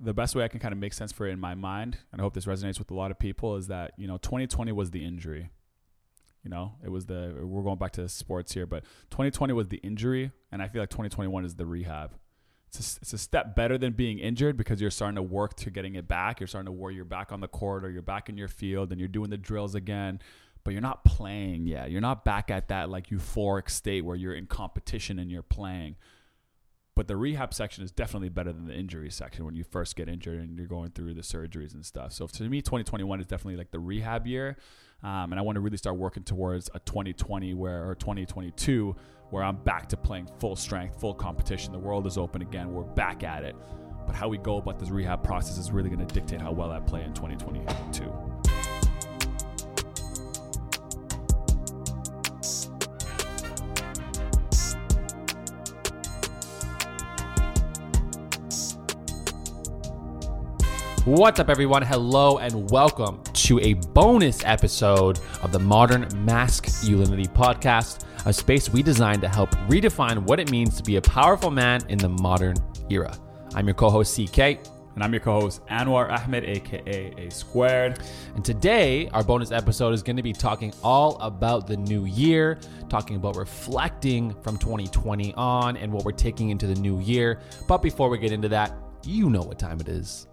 the best way I can kind of make sense for it in my mind, and I hope this resonates with a lot of people, is that you know 2020 was the injury. You know, it was the we're going back to sports here, but 2020 was the injury, and I feel like 2021 is the rehab. It's a, it's a step better than being injured because you're starting to work to getting it back. You're starting to work. You're back on the court, or you're back in your field, and you're doing the drills again. But you're not playing yet. You're not back at that like euphoric state where you're in competition and you're playing. But the rehab section is definitely better than the injury section when you first get injured and you're going through the surgeries and stuff. So to me, 2021 is definitely like the rehab year. Um, and I want to really start working towards a 2020 where or 2022 where I'm back to playing full strength, full competition. The world is open again. We're back at it. But how we go about this rehab process is really going to dictate how well I play in 2022. What's up, everyone? Hello, and welcome to a bonus episode of the Modern Masculinity Podcast, a space we designed to help redefine what it means to be a powerful man in the modern era. I'm your co host, CK. And I'm your co-host Anwar Ahmed, aka A Squared. And today, our bonus episode is going to be talking all about the new year, talking about reflecting from 2020 on and what we're taking into the new year. But before we get into that, you know what time it is.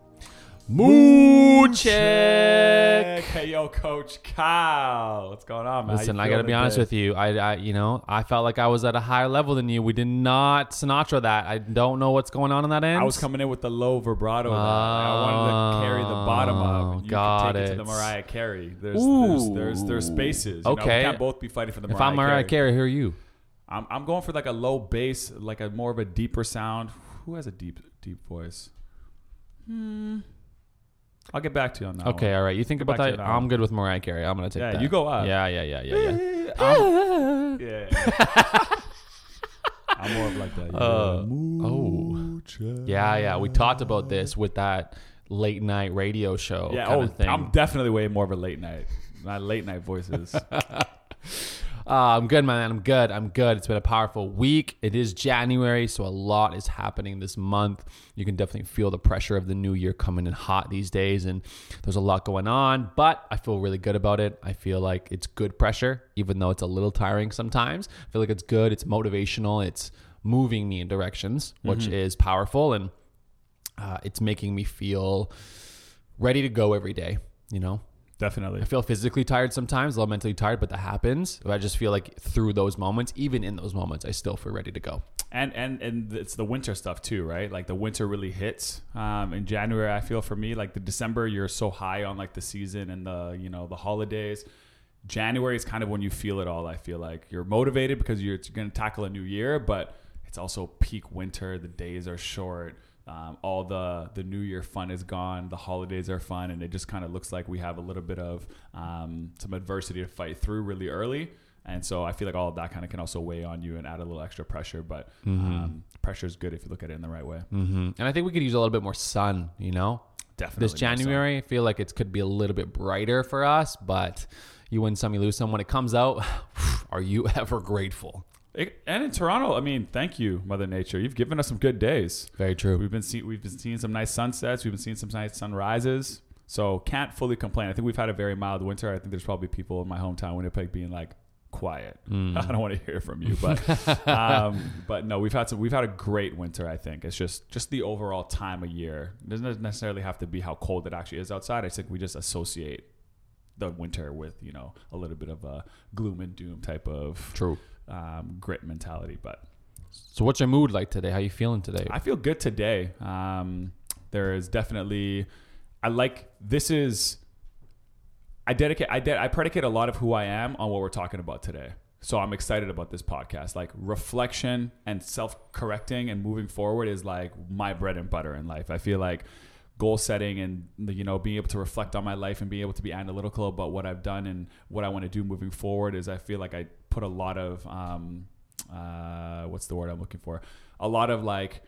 Mood check. Hey, yo, Coach Kyle. What's going on, man? Listen, I got to be honest with you. I, I, you know, I felt like I was at a higher level than you. We did not Sinatra that. I don't know what's going on on that end. I was coming in with the low vibrato. Oh, I wanted to carry the bottom up. You got can take it. to the Mariah Carey. There's, there's, there's, there's spaces. You Okay. Know? We can't both be fighting for the if Mariah I'm Mariah Carey, who are you? I'm, I'm going for like a low bass, like a more of a deeper sound. Who has a deep, deep voice? Hmm. I'll get back to you on that. Okay, one. all right. You think Get about back to that? you on that I'm good with Mariah Carey. I'm gonna take that. Yeah, that. you go up. Yeah, yeah, yeah, yeah, yeah. I'm, yeah. I'm more of like that. Uh, check. yeah, yeah. We talked about this with that late night radio show. Yeah, kind oh, of thing. I'm definitely way more of a late night. My late night voices. Uh, I'm good, man. I'm good. I'm good. It's been a powerful week. It is January, so a lot is happening this month. You can definitely feel the pressure of the new year coming in hot these days, and there's a lot going on, but I feel really good about it. I feel like it's good pressure, even though it's a little tiring sometimes. I feel like it's good, it's motivational, it's moving me in directions, which is powerful, and uh, it's making me feel ready to go every day, you know? Definitely. I feel physically tired sometimes, a little mentally tired, but that happens. But I just feel like through those moments, even in those moments, I still feel ready to go. and and and it's the winter stuff too, right? Like the winter really hits um, in January. I feel for me, like the December, you're so high on like the season and the you know the holidays. January is kind of when you feel it all. I feel like you're motivated because you're going to tackle a new year, but it's also peak winter. The days are short. Um, all the the New Year fun is gone. The holidays are fun, and it just kind of looks like we have a little bit of um, some adversity to fight through really early. And so I feel like all of that kind of can also weigh on you and add a little extra pressure. But um, pressure is good if you look at it in the right way. Mm-hmm. And I think we could use a little bit more sun, you know? Definitely. This. January, I feel like it could be a little bit brighter for us, but you win some, you lose some. When it comes out, are you ever grateful? It- and in Toronto, I mean, thank you, Mother Nature. You've given us some good days. Very true. We've been see- we've been seeing some nice sunsets. We've been seeing some nice sunrises. So can't fully complain. I think we've had a very mild winter. I think there's probably people in my hometown Winnipeg being like quiet. Mm. I don't want to hear from you, but um, but no, we've had some. We've had a great winter. I think it's just just the overall time of year. It doesn't necessarily have to be how cold it actually is outside. I think we just associate the winter with you know a little bit of a gloom and doom type of True. Um, grit mentality. But So what's your mood like today? How you feeling today? I feel good today. Um, there is definitely, I like this is. I dedicate, I de- I predicate a lot of who I am on what we're talking about today. So I'm excited about this podcast. Like reflection and self correcting and moving forward is like my bread and butter in life. I feel like goal setting and you know being able to reflect on my life and being able to be analytical about what I've done and what I want to do moving forward is I feel like I put a lot of um, uh, what's the word I'm looking for? A lot of like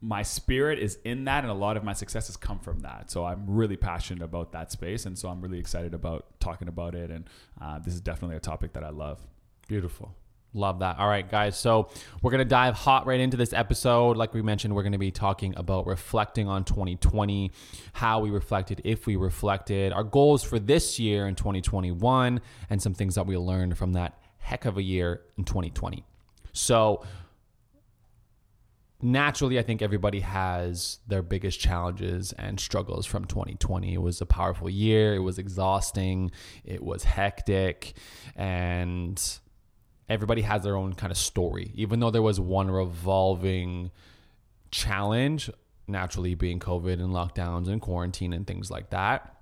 my spirit is in that and a lot of my successes come from that so i'm really passionate about that space and so i'm really excited about talking about it and uh, this is definitely a topic that i love Beautiful. Love that. All right, guys. So we're going to dive hot right into this episode. Like we mentioned, we're going to be talking about reflecting on 2020, how we reflected, if we reflected, our goals for this year in 2021, and some things that we learned from that heck of a year in 2020. So, naturally, I think everybody has their biggest challenges and struggles from 2020. It was a powerful year, it was exhausting, it was hectic, and everybody has their own kind of story. Even though there was one revolving challenge, naturally being COVID and lockdowns and quarantine and things like that.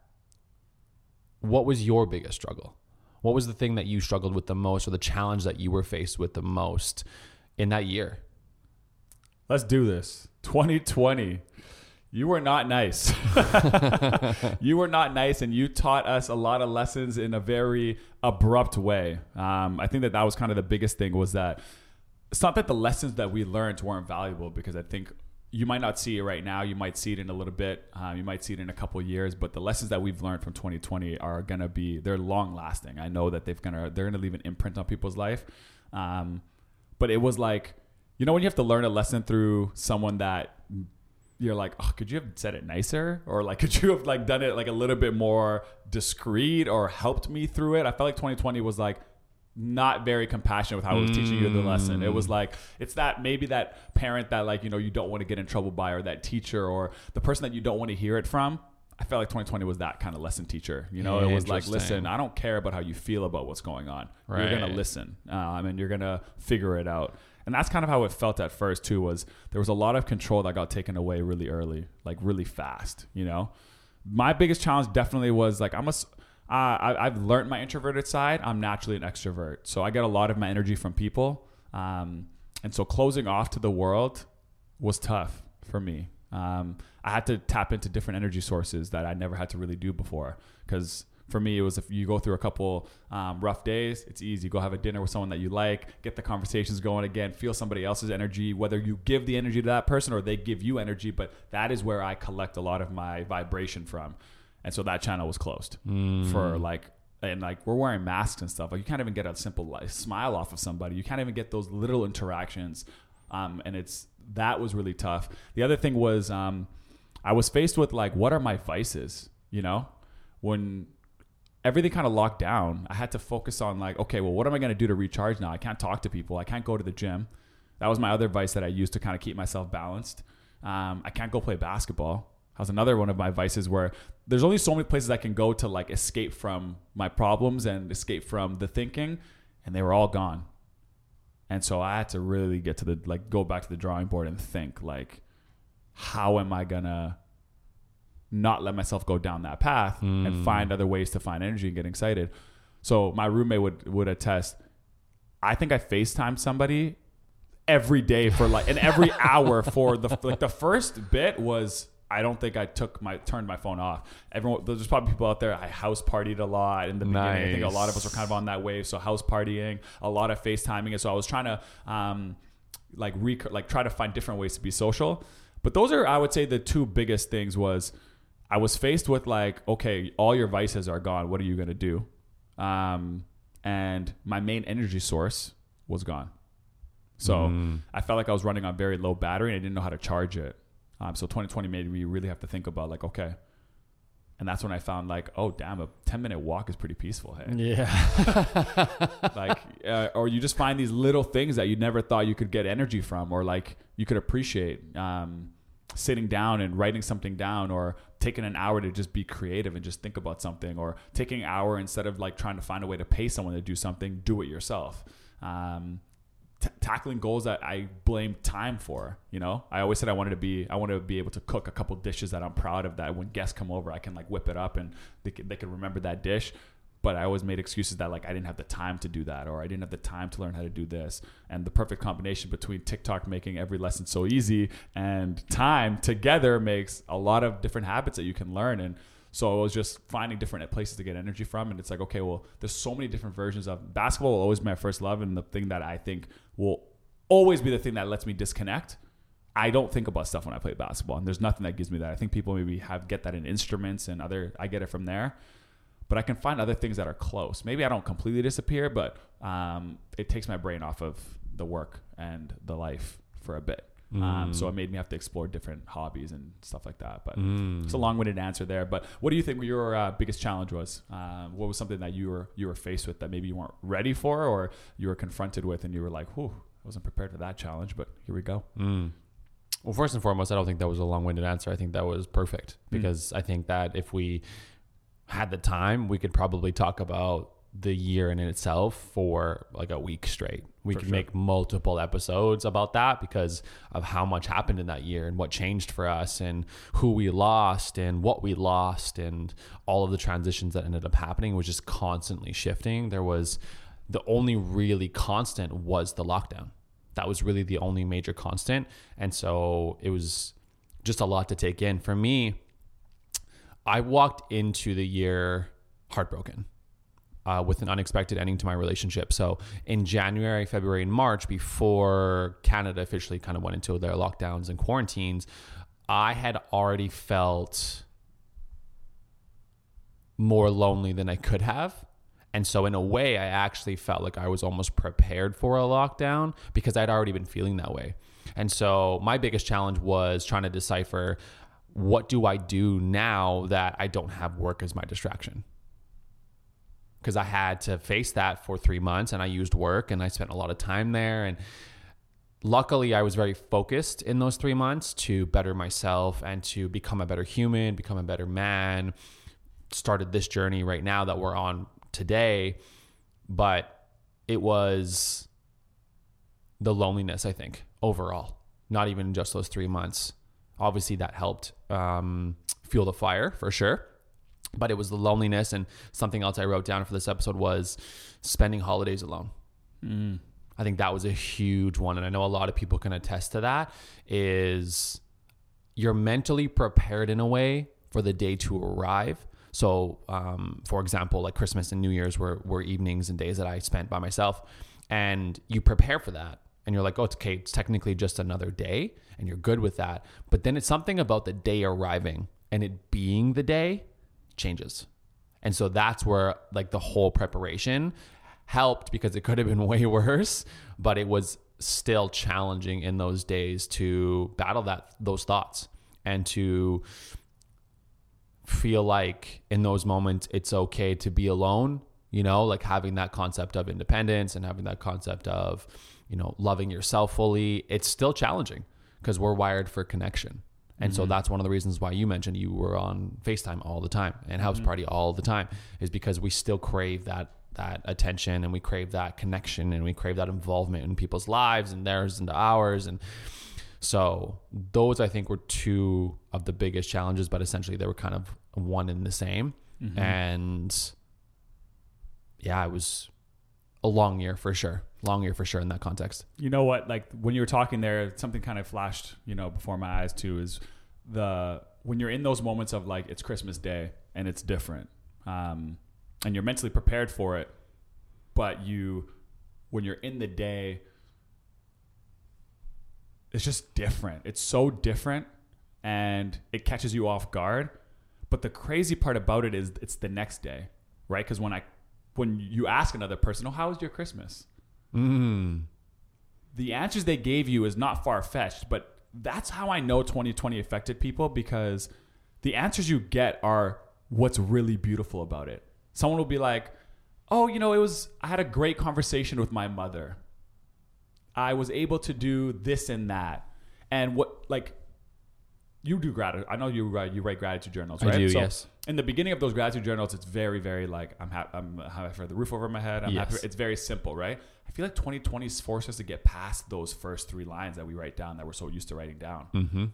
What was your biggest struggle? What was the thing that you struggled with the most or the challenge that you were faced with the most in that year? Let's do this. 2020. You were not nice. you were not nice, and you taught us a lot of lessons in a very abrupt way. Um, I think that that was kind of the biggest thing was that it's not that the lessons that we learned weren't valuable because I think you might not see it right now. You might see it in a little bit. Um, you might see it in a couple years. But the lessons that we've learned from 2020 are gonna be they're long lasting. I know that they've gonna they're gonna leave an imprint on people's life. Um, but it was like you know when you have to learn a lesson through someone that you're like, oh, could you have said it nicer, or like, could you have like done it like a little bit more discreet, or helped me through it? I felt like 2020 was like not very compassionate with how it was teaching you the lesson. It was like it's that maybe that parent that like you know you don't want to get in trouble by, or that teacher, or the person that you don't want to hear it from. I felt like 2020 was that kind of lesson teacher. You know, it was like, listen, I don't care about how you feel about what's going on. You're gonna listen, um, and you're gonna figure it out. And that's kind of how it felt at first too. Was there was a lot of control that got taken away really early, like really fast. You know, my biggest challenge definitely was like I'm a. Uh, I, I've learned my introverted side. I'm naturally an extrovert, so I get a lot of my energy from people. Um, and so closing off to the world was tough for me. Um, I had to tap into different energy sources that I never had to really do before. Because for me, it was if you go through a couple um, rough days, it's easy. Go have a dinner with someone that you like, get the conversations going again, feel somebody else's energy, whether you give the energy to that person or they give you energy. But that is where I collect a lot of my vibration from. And so that channel was closed for like and like we're wearing masks and stuff. Like you can't even get a simple like, smile off of somebody. You can't even get those little interactions. Um, and it's that was really tough. The other thing was um, I was faced with like, what are my vices? You know, when everything kind of locked down, I had to focus on like, okay, well, what am I going to do to recharge now? I can't talk to people. I can't go to the gym. That was my other vice that I used to kind of keep myself balanced. Um, I can't go play basketball. That was another one of my vices where there's only so many places I can go to like escape from my problems and escape from the thinking, and they were all gone. And so I had to really get to the like go back to the drawing board and think like, how am I gonna not let myself go down that path and find other ways to find energy and get excited. So my roommate would would attest. I think I FaceTime somebody every day for like and every hour for the like the first bit was I don't think I took my turned my phone off. Everyone there's probably people out there I house partied a lot in the beginning. I think a lot of us were kind of on that wave. So house partying, a lot of FaceTiming. And so I was trying to um like rec- like try to find different ways to be social. But those are I would say the two biggest things was I was faced with like, okay, all your vices are gone. What are you gonna do? Um, and my main energy source was gone. So I felt like I was running on very low battery and I didn't know how to charge it. Um, so 2020 made me really have to think about like, okay. And that's when I found like, oh damn, a 10 minute walk is pretty peaceful. Hey, Yeah. like, uh, or you just find these little things that you never thought you could get energy from, or like you could appreciate. Um, sitting down and writing something down or taking an hour to just be creative and just think about something or taking an hour instead of like trying to find a way to pay someone to do something do it yourself. Um, t- tackling goals that i blame time for you know? I always said i wanted to be i wanted to be able to cook a couple dishes that i'm proud of that when guests come over i can like whip it up and they can, they can remember that dish but I always made excuses that like I didn't have the time to do that or I didn't have the time to learn how to do this. And the perfect combination between TikTok making every lesson so easy and time together makes a lot of different habits that you can learn. And so I was just finding different places to get energy from. And it's like, okay, well, there's so many different versions of basketball will always be my first love and the thing that I think will always be the thing that lets me disconnect. I don't think about stuff when I play basketball, and there's nothing that gives me that. I think people maybe have get that in instruments and other. I get it from there, but I can find other things that are close. Maybe I don't completely disappear, but um, it takes my brain off of the work and the life for a bit. Um, so it made me have to explore different hobbies and stuff like that. But Mm. it's a long-winded answer there. But what do you think your uh, biggest challenge was? Um, what was something that you were you were faced with that maybe you weren't ready for, or you were confronted with, and you were like, "Whew, I wasn't prepared for that challenge." But here we go. Mm. Well, first and foremost, I don't think that was a long-winded answer. I think that was perfect Mm. because I think that if we had the time, we could probably talk about the year in itself for like a week straight. We For could sure. make multiple episodes about that because of how much happened in that year and what changed for us and who we lost and what we lost and all of the transitions that ended up happening was just constantly shifting. There was the only really constant was the lockdown. That was really the only major constant. And so it was just a lot to take in. For me, I walked into the year heartbroken uh, with an unexpected ending to my relationship. So in January, February, and March, before Canada officially kind of went into their lockdowns and quarantines, I had already felt more lonely than I could have. And so, in a way, I actually felt like I was almost prepared for a lockdown because I'd already been feeling that way. And so, my biggest challenge was trying to decipher what do I do now that I don't have work as my distraction? Because I had to face that for three months and I used work and I spent a lot of time there. And luckily, I was very focused in those three months to better myself and to become a better human, become a better man. Started this journey right now that we're on today. But it was the loneliness, I think, overall, not even just those three months. Obviously, that helped um, fuel the fire for sure. But it was the loneliness. And something else I wrote down for this episode was spending holidays alone. Mm. I think that was a huge one. And I know a lot of people can attest to that is you're mentally prepared in a way for the day to arrive. So, um, for example, like Christmas and New Year's were, were evenings and days that I spent by myself. And you prepare for that. And you're like, oh, it's okay. It's technically just another day. And you're good with that. But then it's something about the day arriving and it being the day changes. And so that's where like the whole preparation helped because it could have been way worse, but it was still challenging in those days to battle that those thoughts and to feel like in those moments it's okay to be alone, you know, like having that concept of independence and having that concept of, you know, loving yourself fully. It's still challenging because we're wired for connection. And so that's one of the reasons why you mentioned you were on FaceTime all the time and house party all the time is because we still crave that that attention and we crave that connection and we crave that involvement in people's lives and theirs and ours and so those I think were two of the biggest challenges, but essentially they were kind of one and the same. Mhm. And yeah, it was a long year for sure. Long year for sure in that context. You know what? Like when you were talking there, something kind of flashed, you know, before my eyes too. Is the when you're in those moments of like it's Christmas Day and it's different, um, and you're mentally prepared for it, but you, when you're in the day, it's just different. It's so different, and it catches you off guard. But the crazy part about it is it's the next day, right? Because when I when you ask another person, "Oh, how was your Christmas?" Mm. the answers they gave you is not far fetched, but that's how I know 2020 affected people because the answers you get are what's really beautiful about it. Someone will be like, "Oh, you know, it was I had a great conversation with my mother. I was able to do this and that." And what like you do gratitude. I know you write you write gratitude journals, I right? do, So yes. In the beginning of those gratitude journals, it's very, very like I'm happy. I'm happy for the roof over my head. I'm happy. Yes. It's very simple, right? I feel like 2020's forced us to get past those first three lines that we write down that we're so used to writing down, Mm-hmm.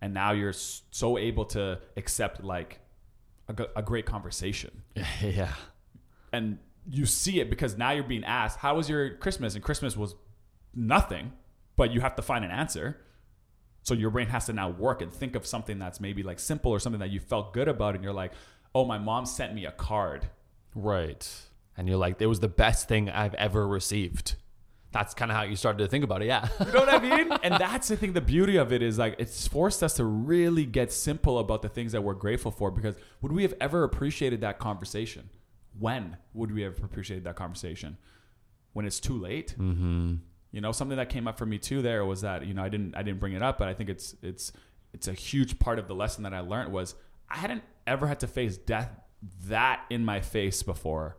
and now you're so able to accept like a great conversation, yeah. and you see it because now you're being asked, "How was your Christmas?" And Christmas was nothing, but you have to find an answer. So your brain has to now work and think of something that's maybe like simple or something that you felt good about, and you're like, "Oh, my mom sent me a card." Right. And you're like, it was the best thing I've ever received. That's kind of how you started to think about it. Yeah. You know what I mean? and that's I think the beauty of it is like it's forced us to really get simple about the things that we're grateful for because would we have ever appreciated that conversation? when would we have appreciated that conversation? When it's too late. Mm-hmm. You know, something that came up for me too there was that, you know, I didn't I didn't bring it up, but I think it's it's it's a huge part of the lesson that I learned was I hadn't ever had to face death that in my face before.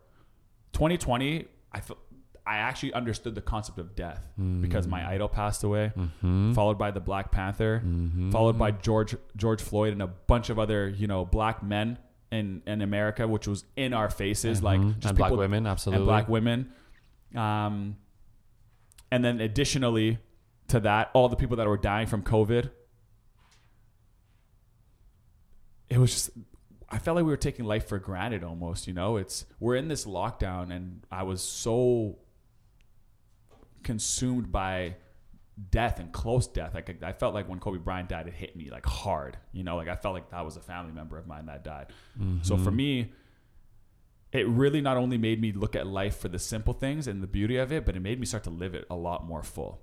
2020, I felt I actually understood the concept of death because my idol passed away, Mm-hmm. followed by the Black Panther, followed by George George Floyd and a bunch of other, you know, black men in in America, which was in our faces, like Mhm. just and black women, absolutely. and black women. Um, and then additionally to that, all the people that were dying from COVID. It was just, I felt like we were taking life for granted almost. You know, it's we're in this lockdown, and I was so consumed by death and close death. Like I felt like when Kobe Bryant died, it hit me like hard. You know, like I felt like that was a family member of mine that died. So Mm-hmm. for me, it really not only made me look at life for the simple things and the beauty of it, but it made me start to live it a lot more full.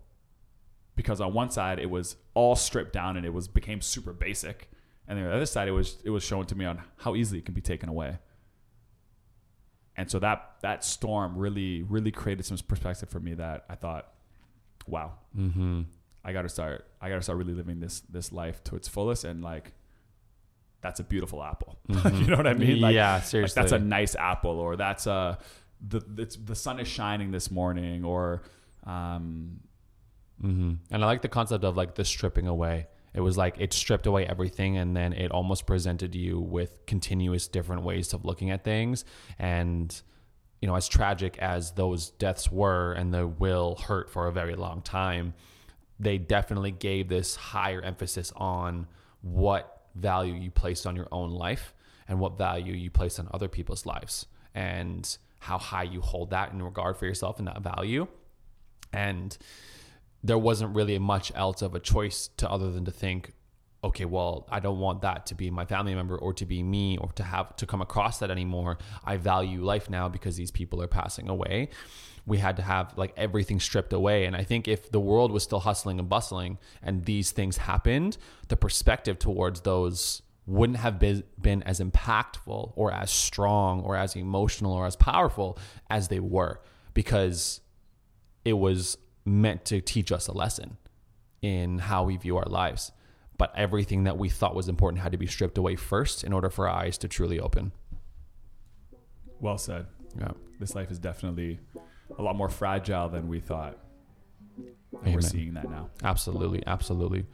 Because on one side it was all stripped down and it was became super basic, and then on the other side it was it was shown to me on how easily it can be taken away. And so that that storm really really created some perspective for me that I thought, wow, Mm-hmm. I got to start I got to start really living this this life to its fullest and like that's a beautiful apple. you know what I mean? Like, yeah, like, seriously. that's a nice apple or that's a the it's, the sun is shining this morning or um hmm And I like the concept of like the stripping away. It was like it stripped away everything, and then it almost presented you with continuous different ways of looking at things. And you know, as tragic as those deaths were, and they will hurt for a very long time, they definitely gave this higher emphasis on what value you placed on your own life and what value you place on other people's lives, and how high you hold that in regard for yourself and that value. And there wasn't really much else of a choice to other than to think okay well i don't want that to be my family member or to be me or to have to come across that anymore. I value life now because these people are passing away. We had to have like everything stripped away. And i think if the world was still hustling and bustling and these things happened the perspective towards those wouldn't have been, been as impactful or as strong or as emotional or as powerful as they were because it was meant to teach us a lesson in how we view our lives. But everything that we thought was important had to be stripped away first in order for our eyes to truly open. well said. Yeah. This life is definitely a lot more fragile than we thought. And Amen. we're seeing that now. Absolutely. Absolutely.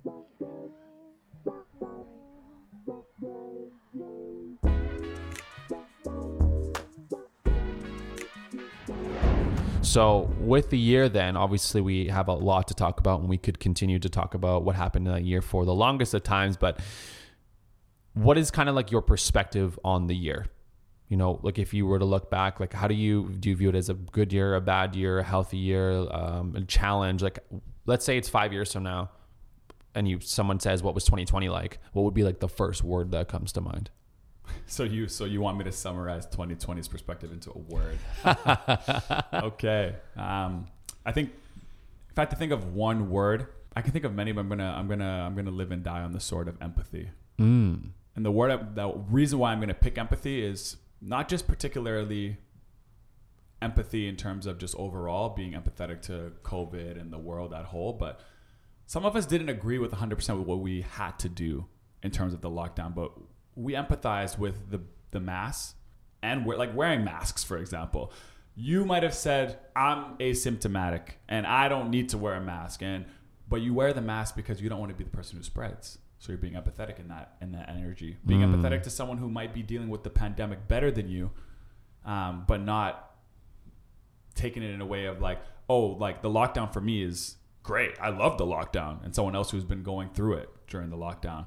So, with the year, then obviously we have a lot to talk about, and we could continue to talk about what happened in that year for the longest of times. But what is kind of like your perspective on the year? You know, like if you were to look back, like how do you do you view it as a good year, a bad year, a healthy year, um, a challenge? Like, let's say it's five years from now, and you someone says, "What was 2020 like?" What would be like the first word that comes to mind? So you so you want me to summarize 2020's perspective into a word? okay. Um, I think if I had to think of one word, I can think of many, but I'm gonna I'm gonna I'm gonna live and die on the sword of empathy. Mm. And the word the reason why I'm gonna pick empathy is not just particularly empathy in terms of just overall being empathetic to COVID and the world at whole, but some of us didn't agree with 100% with what we had to do in terms of the lockdown, but we empathize with the the mass and we're like wearing masks, for example. You might have said, "I'm asymptomatic and I don't need to wear a mask," and but you wear the mask because you don't want to be the person who spreads. So you're being empathetic in that in that energy, being Mm. empathetic to someone who might be dealing with the pandemic better than you, um, but not taking it in a way of like, oh, like the lockdown for me is great. I love the lockdown, and someone else who's been going through it during the lockdown,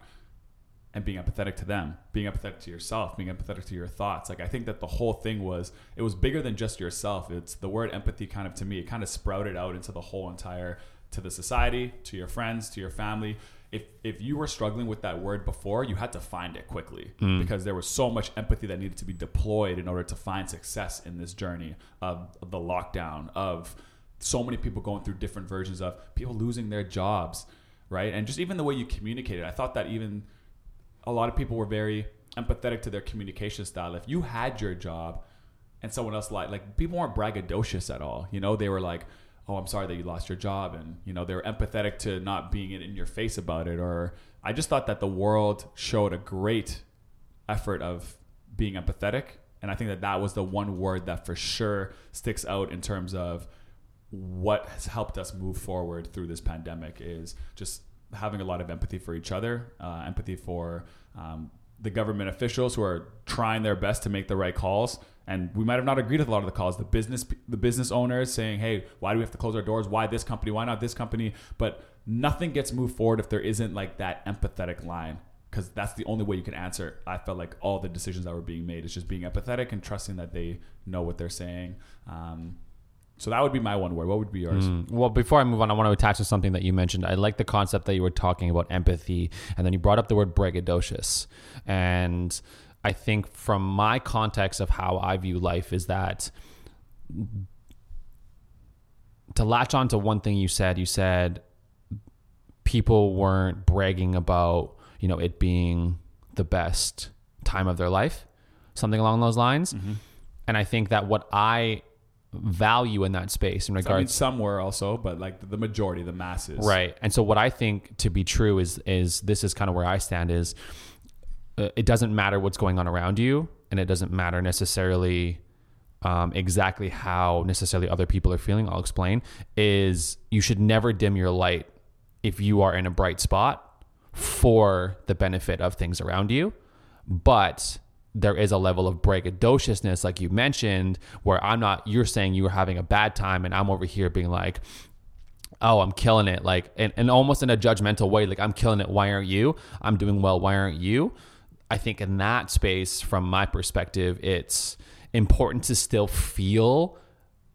and being empathetic to them, being empathetic to yourself, being empathetic to your thoughts. Like I think that the whole thing was it was bigger than just yourself. It's the word empathy kind of to me, it kind of sprouted out into the whole entire to the society, to your friends, to your family. If if you were struggling with that word before, you had to find it quickly mm. because there was so much empathy that needed to be deployed in order to find success in this journey of the lockdown of so many people going through different versions of people losing their jobs, right? And just even the way you communicated. I thought that even a lot of people were very empathetic to their communication style. If you had your job and someone else lied. Like people weren't braggadocious at all. You know, they were like, "Oh, I'm sorry that you lost your job," and you know they were empathetic to not being in, your face about it. Or I just thought that the world showed a great effort of being empathetic, and I think that that was the one word that for sure sticks out in terms of what has helped us move forward through this pandemic is just having a lot of empathy for each other, uh, empathy for um, the government officials who are trying their best to make the right calls. And we might have not agreed with a lot of the calls. The business, the business owners saying, "Hey, why do we have to close our doors? Why this company? Why not this company?" But nothing gets moved forward if there isn't like that empathetic line, because that's the only way you can answer. I felt like all the decisions that were being made is just being empathetic and trusting that they know what they're saying. Um, so that would be my one word. What would be yours? Mm. Well, before I move on, I want to attach to something that you mentioned. I like the concept that you were talking about empathy, and then you brought up the word braggadocious. And I think from my context of how I view life is that to latch on to one thing you said, you said people weren't bragging about, you know, it being the best time of their life, something along those lines. Mm-hmm. And I think that what I value in that space in I regards mean, some were also, but like the majority, the masses, Right. And so what I think to be true is is this is kind of where I stand is uh, it doesn't matter what's going on around you and it doesn't matter necessarily um, exactly how necessarily other people are feeling. I'll explain. Is you should never dim your light if you are in a bright spot for the benefit of things around you. But there is a level of braggadociousness, like you mentioned, where I'm not, you're saying you were having a bad time, and I'm over here being like, oh, I'm killing it. Like, and, and almost in a judgmental way, like, I'm killing it. Why aren't you? I'm doing well. Why aren't you? I think in that space, from my perspective, it's important to still feel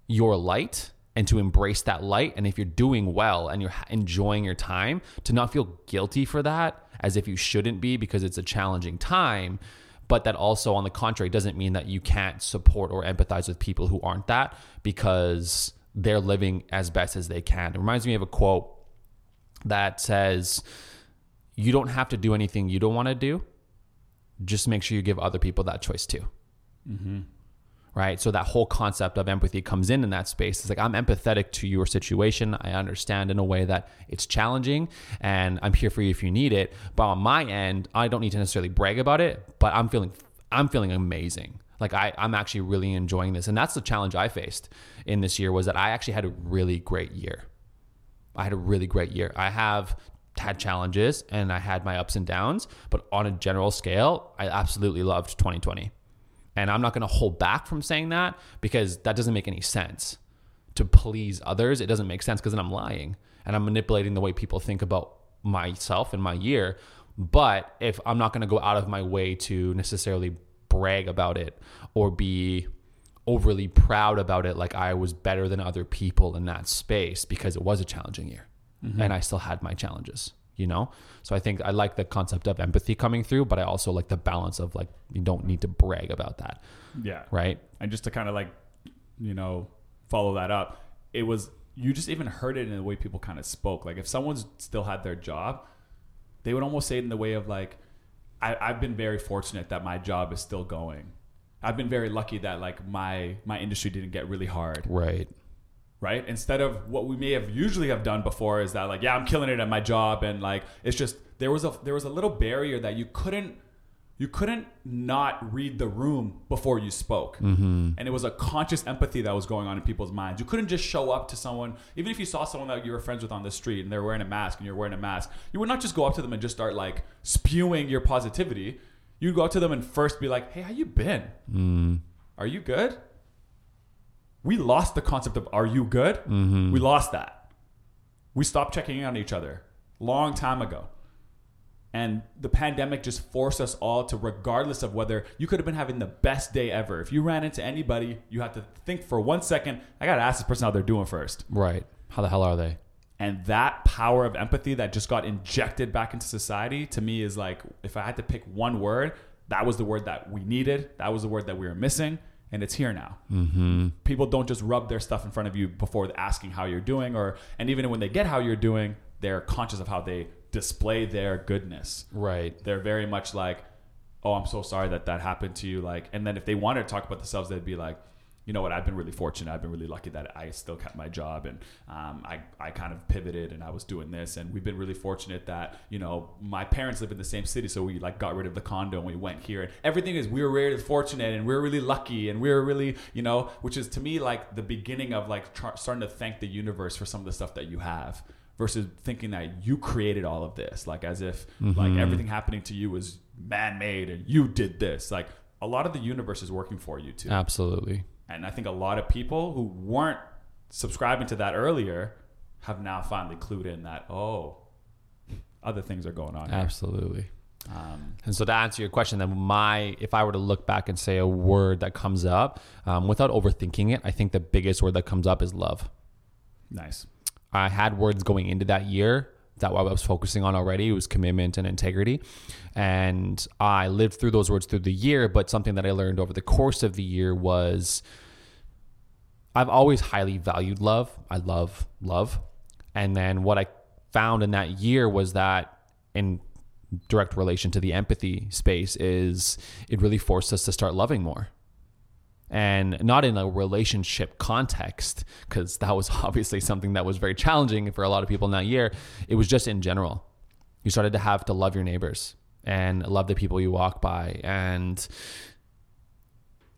your light and to embrace that light. And if you're doing well and you're enjoying your time, to not feel guilty for that as if you shouldn't be because it's a challenging time. But that also, on the contrary, doesn't mean that you can't support or empathize with people who aren't that because they're living as best as they can. It reminds me of a quote that says, You don't have to do anything you don't want to do. Just make sure you give other people that choice too mm-hmm. Right? So that whole concept of empathy comes in in that space. It's like I'm empathetic to your situation. I understand in a way that it's challenging, and I'm here for you if you need it. But on my end, I don't need to necessarily brag about it, but I'm feeling I'm feeling amazing. Like I, I'm actually really enjoying this, and that's the challenge I faced in this year was that I actually had a really great year. I had a really great year. I have had challenges and I had my ups and downs, but on a general scale, I absolutely loved 2020. And I'm not going to hold back from saying that because that doesn't make any sense. To please others, it doesn't make sense because then I'm lying and I'm manipulating the way people think about myself and my year. But if I'm not going to go out of my way to necessarily brag about it or be overly proud about it, like I was better than other people in that space because it was a challenging year mm-hmm. and I still had my challenges you know so i think i like the concept of empathy coming through but i also like the balance of like you don't need to brag about that Yeah. right And just to kind of like, you know, follow that up, it was you just even heard it in the way people kind of spoke. Like if someone's still had their job, they would almost say it in the way of like, I, I've been very fortunate that my job is still going. I've been very lucky that like my my industry didn't get really hard, right right? Instead of what we may have usually have done before is that like, yeah, I'm killing it at my job, and like it's just there was a there was a little barrier that you couldn't you couldn't not read the room before you spoke. Mm-hmm. And it was a conscious empathy that was going on in people's minds. You couldn't just show up to someone, even if you saw someone that you were friends with on the street and they're wearing a mask and you're wearing a mask, you would not just go up to them and just start like spewing your positivity. You'd go up to them and first be like, hey, how you been? mm. Are you good? We lost the concept of are you good? Mm-hmm. We lost that. We stopped checking in on each other long time ago. And the pandemic just forced us all to, regardless of whether you could have been having the best day ever. If you ran into anybody, you had to think for one second, I got to ask this person how they're doing first. right how the hell are they And that power of empathy that just got injected back into society to me is like, if I had to pick one word, that was the word that we needed. That was the word that we were missing. And it's here now. mm-hmm. People don't just rub their stuff in front of you before asking how you're doing, or and even when they get how you're doing, they're conscious of how they display their goodness. right They're very much like, "Oh, I'm so sorry that that happened to you." Like, and then if they wanted to talk about themselves, they'd be like, you know what? I've been really fortunate. I've been really lucky that I still kept my job and um, I, I kind of pivoted and I was doing this. And we've been really fortunate that, you know, my parents live in the same city. So we like got rid of the condo and we went here. And everything is, we were really fortunate and we are really lucky and we are really, you know, which is to me like the beginning of like tr- starting to thank the universe for some of the stuff that you have versus thinking that you created all of this. Like as if mm-hmm. like everything happening to you was man made and you did this. Like a lot of the universe is working for you too. Absolutely. And I think a lot of people who weren't subscribing to that earlier have now finally clued in that, oh, other things are going on. Here. Absolutely. Um, and so to answer your question, then my if I were to look back and say a word that comes up um, without overthinking it, I think the biggest word that comes up is love. Nice. I had words going into that year that what I was focusing on already was commitment and integrity. And I lived through those words through the year, but something that I learned over the course of the year was I've always highly valued love. I love love. And then what I found in that year was that in direct relation to the empathy space is it really forced us to start loving more and not in a relationship context because that was obviously something that was very challenging for a lot of people in that year. It was just in general. You started to have to love your neighbors and love the people you walk by and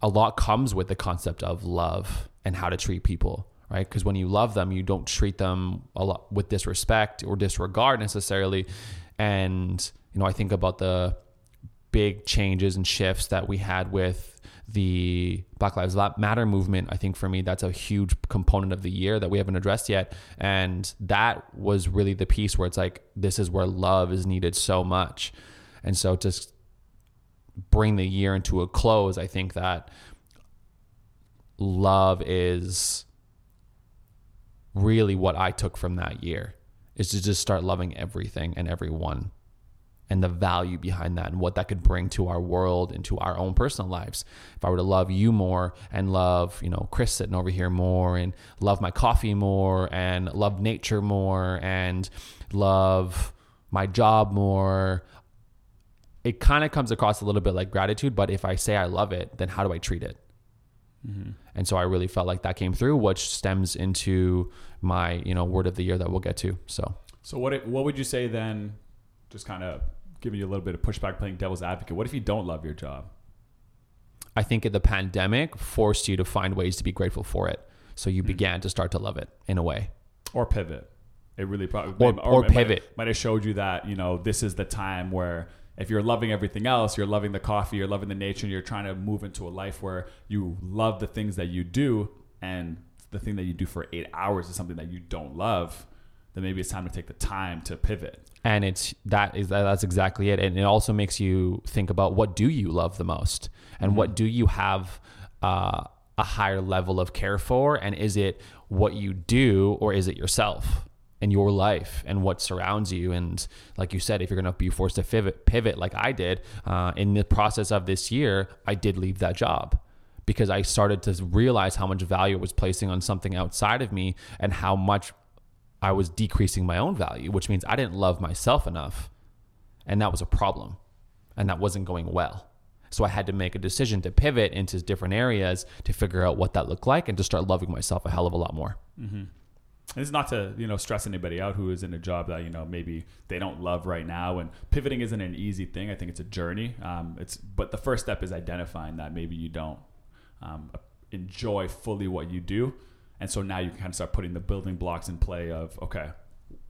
a lot comes with the concept of love and how to treat people right? Because when you love them you don't treat them a lot with disrespect or disregard necessarily. And you know i think about the big changes and shifts that we had with the Black Lives Matter movement. I think for me, that's a huge component of the year that we haven't addressed yet. And that was really the piece where it's like, this is where love is needed so much. And so to bring the year into a close, I think that love is really what I took from that year is to just start loving everything and everyone and the value behind that and what that could bring to our world and to our own personal lives. If I were to love you more and love, you know, Chris sitting over here more and love my coffee more and love nature more and love my job more, it kind of comes across a little bit like gratitude. But if I say I love it, then how do I treat it? Mm-hmm. And so I really felt like that came through, which stems into my, you know, word of the year that we'll get to. So, so what, what would you say then, just kind of giving you a little bit of pushback, playing devil's advocate. What if you don't love your job? I think the pandemic forced you to find ways to be grateful for it. So you mm-hmm. began to start to love it in a way. Or pivot. It really probably or, or, or pivot might, might have showed you that you know this is the time where if you're loving everything else, you're loving the coffee, you're loving the nature, and you're trying to move into a life where you love the things that you do, and the thing that you do for eight hours is something that you don't love, then maybe it's time to take the time to pivot. And it's that is that's exactly it. And it also makes you think about what do you love the most? And mm-hmm. what do you have uh, a higher level of care for? And is it what you do or is it yourself and your life and what surrounds you? And like you said if you're going to be forced to pivot pivot like i did uh, in the process of this year i did leave that job because i started to realize how much value it was placing on something outside of me and how much I was decreasing my own value, which means I didn't love myself enough. And that was a problem. And that wasn't going well. So I had to make a decision to pivot into different areas to figure out what that looked like and to start loving myself a hell of a lot more. Mm-hmm. It's not to you know stress anybody out who is in a job that you know maybe they don't love right now. And pivoting isn't an easy thing. I think it's a journey. Um, it's but the first step is identifying that maybe you don't um, enjoy fully what you do and so now you can kind of start putting the building blocks in play of, okay,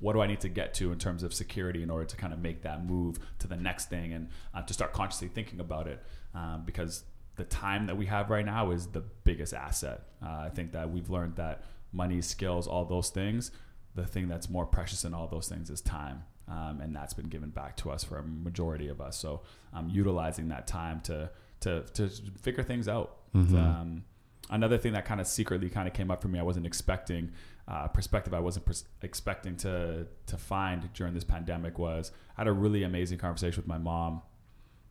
what do I need to get to in terms of security in order to kind of make that move to the next thing and uh, to start consciously thinking about it? Um, because the time that we have right now is the biggest asset. Uh, I think that we've learned that money, skills, all those things, the thing that's more precious than all those things is time. Um, and that's been given back to us for a majority of us. So um, utilizing that time to, to, to figure things out. Mm-hmm. Um, another thing that kind of secretly kind of came up for me, I wasn't expecting uh, perspective I wasn't pers- expecting to to find during this pandemic was I had a really amazing conversation with my mom,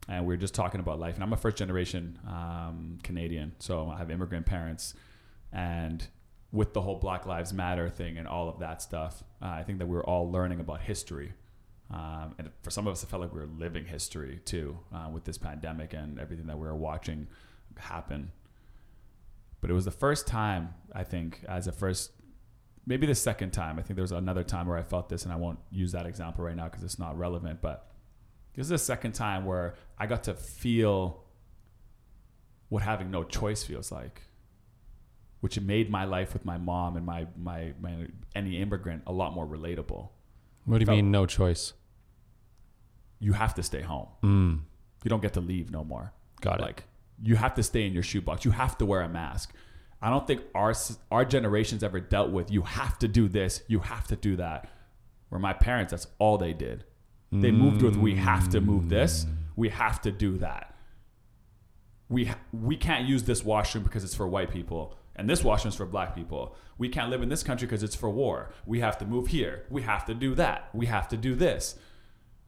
and we were just talking about life. And I'm a first generation um, Canadian, so I have immigrant parents, and with the whole Black Lives Matter thing and all of that stuff, uh, I think that we are all learning about history. Um, and for some of us, it felt like we were living history too uh, with this pandemic and everything that we were watching happen but it was the first time I think as a first maybe the second time. I think there was another time where I felt this, and I won't use that example right now because it's not relevant. But this is the second time where I got to feel what having no choice feels like, which made my life with my mom and my my, my any immigrant a lot more relatable. What do you Felt- mean, no choice? You have to stay home. Mm, You don't get to leave no more. got it. Like you have to stay in your shoebox. You have to wear a mask. I don't think our our generations ever dealt with you have to do this, you have to do that. Where my parents, that's all they did. They moved with we have to move this, we have to do that. We we can't use this washroom because it's for white people. And this washroom's for black people. We can't live in this country because it's for war. We have to move here. We have to do that. We have to do this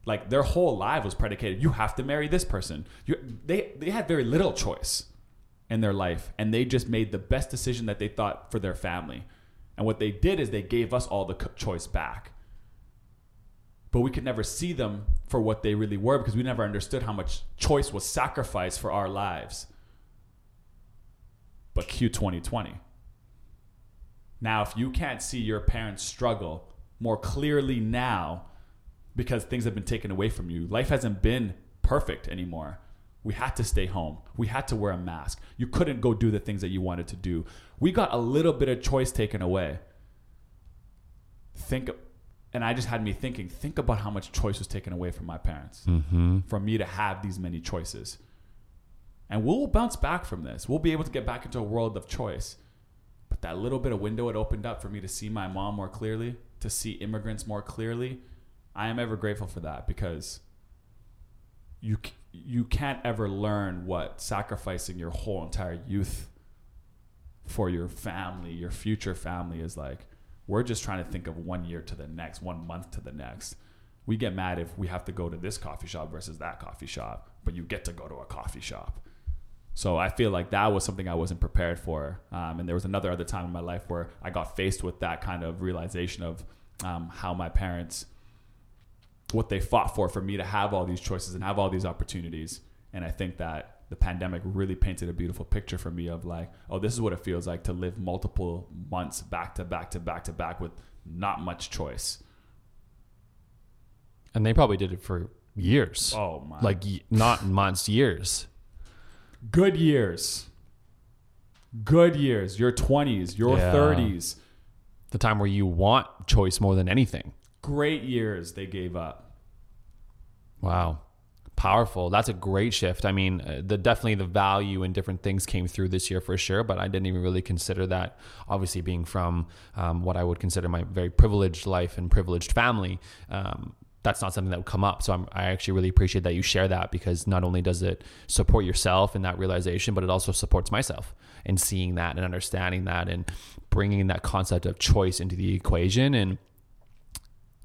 like their whole life was predicated you have to marry this person. You, they they had very little choice in their life and they just made the best decision that they thought for their family. And what they did is they gave us all the choice back. But we could never see them for what they really were because we never understood how much choice was sacrificed for our lives. But q 2020 now if you can't see your parents struggle more clearly now because things have been taken away from you. Life hasn't been perfect anymore. We had to stay home. We had to wear a mask. You couldn't go do the things that you wanted to do. We got a little bit of choice taken away. Think, and I just had me thinking, think about how much choice was taken away from my parents, Mm-hmm. for me to have these many choices. And we'll bounce back from this. We'll be able to get back into a world of choice. But that little bit of window it opened up for me to see my mom more clearly, to see immigrants more clearly. I am ever grateful for that because you you can't ever learn what sacrificing your whole entire youth for your family, your future family is like. We're just trying to think of one year to the next, one month to the next. We get mad if we have to go to this coffee shop versus that coffee shop, but you get to go to a coffee shop. So I feel like that was something I wasn't prepared for. Um, and there was another other time in my life where I got faced with that kind of realization of um, how my parents, what they fought for, for me to have all these choices and have all these opportunities. And I think that the pandemic really painted a beautiful picture for me of like, oh, this is what it feels like to live multiple months back to back to back to back with not much choice. And they probably did it for years. Oh my! Like not months, years. good years, good years. Your twenties, your Yeah. thirties. The time where you want choice more than anything. great years they gave up. Wow. Powerful. That's a great shift. I mean, uh, the definitely the value in different things came through this year for sure, but I didn't even really consider that. Obviously, being from um, what I would consider my very privileged life and privileged family, um, that's not something that would come up. So I'm, I actually really appreciate that you share that because not only does it support yourself in that realization, but it also supports myself in seeing that and understanding that and bringing that concept of choice into the equation and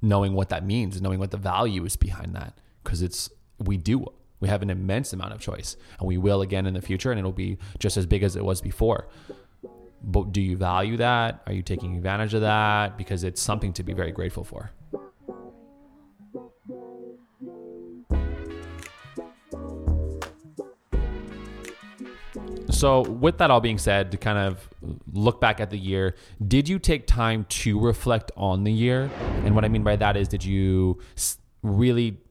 knowing what that means and knowing what the value is behind that because it's we do we have an immense amount of choice and we will again in the future and it'll be just as big as it was before. But do you value that? Are you taking advantage of that? Because it's something to be very grateful for. So, with that all being said, to kind of look back at the year, did you take time to reflect on the year? And what I mean by that is, did you really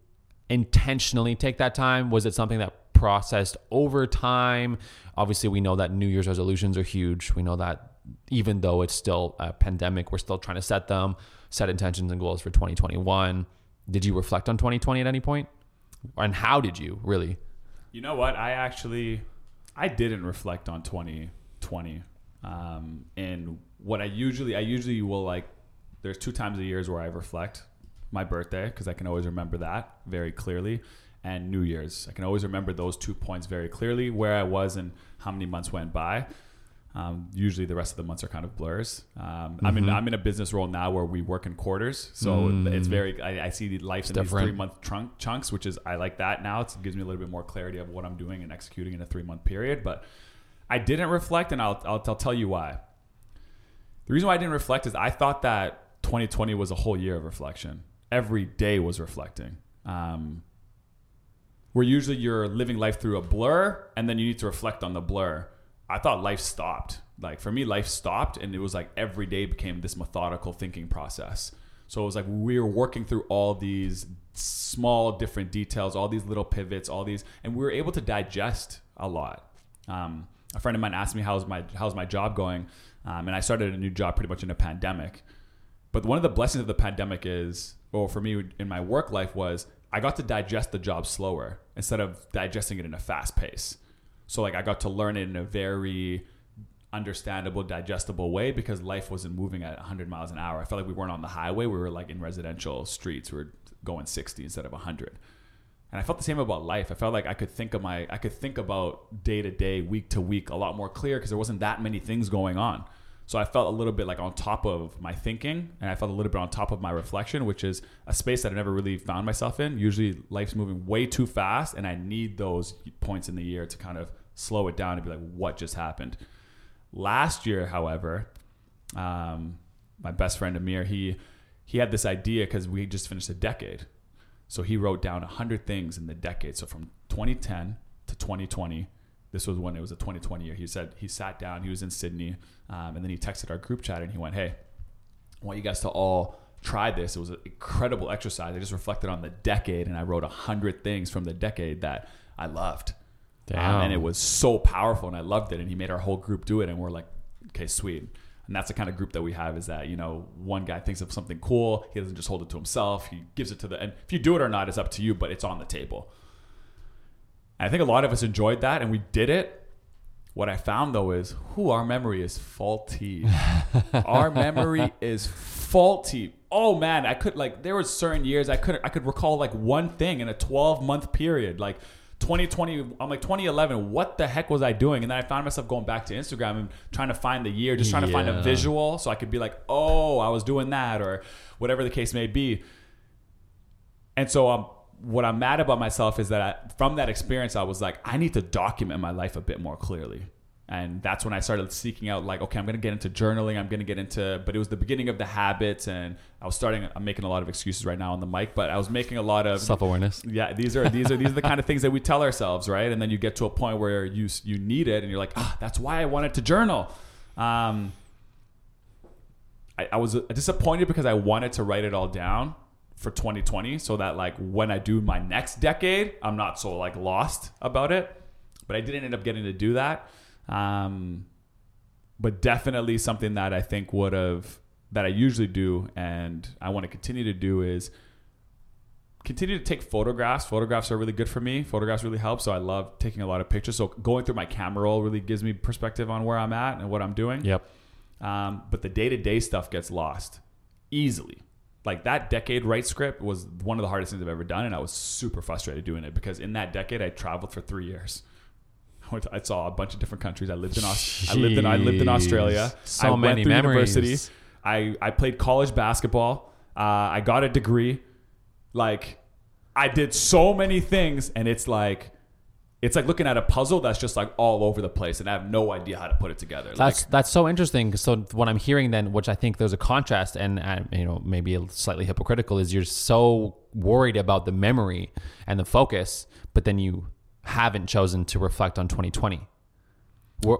intentionally take that time? Was it something that processed over time? Obviously, we know that New Year's resolutions are huge. We know that even though it's still a pandemic, we're still trying to set them, set intentions and goals for 2021. Did you reflect on 2020 at any point? And how did you really? You know what? I actually I didn't reflect on 2020. Um, and what I usually I usually will like there's two times a year where I reflect. My birthday because I can always remember that very clearly and New Year's. I can always remember those two points very clearly where I was and how many months went by. Um, usually the rest of the months are kind of blurs. Um, I'm in Mhm. I'm in a business role now where we work in quarters, so Mm. it's very I, I see the life in these three month trunk chunks, which is I like that now. It's, it gives me a little bit more clarity of what I'm doing and executing in a three month period. But I didn't reflect, and I'll, I'll I'll tell you why. The reason why I didn't reflect is I thought that 2020 was a whole year of reflection. Every day was reflecting. Um, where usually you're living life through a blur and then you need to reflect on the blur. I thought life stopped like for me, life stopped, and it was like every day became this methodical thinking process. So it was like we were working through all these small different details, all these little pivots, all these, and we were able to digest a lot. Um, a friend of mine asked me how's my how's my job going, um, and I started a new job pretty much in a pandemic. But one of the blessings of the pandemic is, or for me in my work life was I got to digest the job slower instead of digesting it in a fast pace. So like I got to learn it in a very understandable, digestible way because life wasn't moving at 100 miles an hour. I felt like we weren't on the highway. We were like in residential streets. We were going 60 instead of 100. And I felt the same about life. I felt like I could think of my, I could think about day to day, week to week, a lot more clear because there wasn't that many things going on. So I felt a little bit like on top of my thinking, and I felt a little bit on top of my reflection, which is a space that I never really found myself in. Usually, life's moving way too fast, and I need those points in the year to kind of slow it down and be like, "What just happened?" Last year, however, um, my best friend Amir, he he had this idea because we just finished a decade, so he wrote down hundred things in the decade. So from 2010 to 2020 this was when it was a 2020 year. He said he sat down, he was in Sydney, um, and then he texted our group chat and he went, "Hey, I want you guys to all try this. It was an incredible exercise. I just reflected on the decade and I wrote a hundred things from the decade that I loved, um, and it was so powerful and I loved it. And he made our whole group do it, and we're like, okay, sweet. And that's the kind of group that we have is that, you know, one guy thinks of something cool. He doesn't just hold it to himself. He gives it to the, and if you do it or not, it's up to you, but it's on the table. I think a lot of us enjoyed that and we did it. What I found though is, who our memory is faulty. our memory is faulty. Oh man, I could like there were certain years I could I could recall like one thing in a 12 month period. Like 2020, I'm like 2011. What the heck was I doing? And then I found myself going back to Instagram and trying to find the year, just trying to find a visual so I could be like, oh, I was doing that, or whatever the case may be. And so um, what I'm mad about myself is that I, from that experience, I was like, I need to document my life a bit more clearly. And that's when I started seeking out, like, okay, I'm going to get into journaling. I'm going to get into, but it was the beginning of the habits. And I was starting, I'm making a lot of excuses right now on the mic, but I was making a lot of Self awareness. yeah, these are these are these are the kind of things that we tell ourselves, right? And then you get to a point where you you need it, and you're like, ah, that's why I wanted to journal. Um, I, I was disappointed because I wanted to write it all down for 2020, so that like when I do my next decade, I'm not so like lost about it. But I didn't end up getting to do that. Um, but definitely something that I think would have that I usually do, and I want to continue to do is continue to take photographs. Photographs are really good for me. Photographs really help. So I love taking a lot of pictures. So going through my camera roll really gives me perspective on where I'm at and what I'm doing. Yep. Um, but the day to day stuff gets lost easily. Like that decade write script was one of the hardest things I've ever done, and I was super frustrated doing it because in that decade I traveled for three years. I, went to- I saw a bunch of different countries. I lived in Aus- I lived in I lived in Australia. So I went many through memories. university. I I played college basketball. Uh, I got a degree. Like I did so many things, and it's like it's like looking at a puzzle that's just like all over the place, and I have no idea how to put it together. That's like, that's so interesting. So what I'm hearing then, which I think there's a contrast, and uh, you know maybe slightly hypocritical, is you're so worried about the memory and the focus, but then you haven't chosen to reflect on 2020.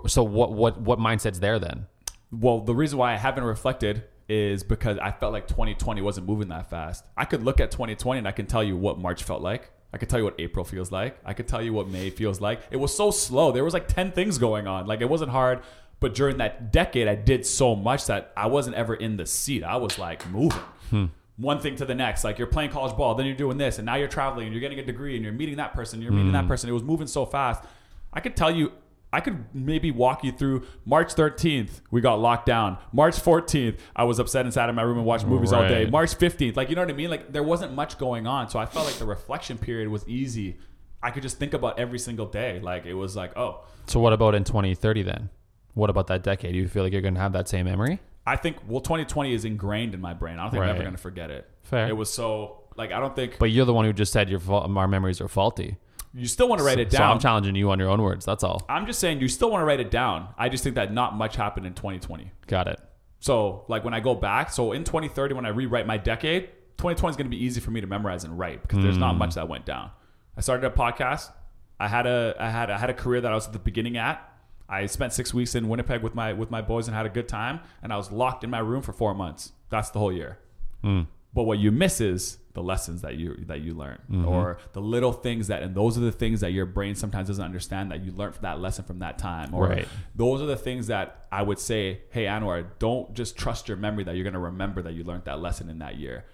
So what what what mindset's there then? well, the reason why I haven't reflected is because I felt like 2020 wasn't moving that fast. I could look at 2020 and I can tell you what March felt like. I could tell you what April feels like. I could tell you what May feels like. It was so slow. There was like 10 things going on. Like it wasn't hard, but during that decade I did so much that I wasn't ever in the seat. I was like moving. Hmm. One thing to the next. Like you're playing college ball, then you're doing this, and now you're traveling and you're getting a degree and you're meeting that person, you're meeting that hmm. person. It was moving so fast. I could tell you I could maybe walk you through March 13th, we got locked down. March 14th, I was upset and sat in my room and watched movies all day. March 15th, like, you know what I mean? Like, there wasn't much going on. So I felt like the reflection period was easy. I could just think about every single day. Like, it was like, oh, So what about in 2030 then? What about that decade? Do you feel like you're going to have that same memory? I think, well, 2020 is ingrained in my brain. I don't think I'm ever going to forget it. Fair. It was so, like, I don't think, But you're the one who just said your our memories are faulty. You still want to write it down. So down. I'm challenging you on your own words. That's all. I'm just saying you still want to write it down. I just think that not much happened in 2020. Got it. So like when I go back, so in 2030 when I rewrite my decade, 2020 is going to be easy for me to memorize and write because there's not much mm. that went down. I started a podcast. I had a I had I had a career that I was at the beginning at. I spent six weeks in Winnipeg with my with my boys and had a good time, and I was locked in my room for four months. That's the whole year. Hmm. But what you miss is the lessons that you that you learn, Mm-hmm. or the little things that, and those are the things that your brain sometimes doesn't understand that you learned from that lesson from that time. Or Right. those are the things that I would say, hey Anwar, don't just trust your memory that you're going to remember that you learned that lesson in that year.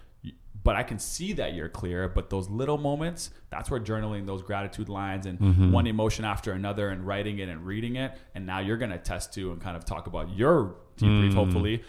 But I can see that you're clear. But those little moments, that's where journaling those gratitude lines and Mm-hmm. one emotion after another, and writing it and reading it, and now you're going to test to and kind of talk about your debrief, Mm. hopefully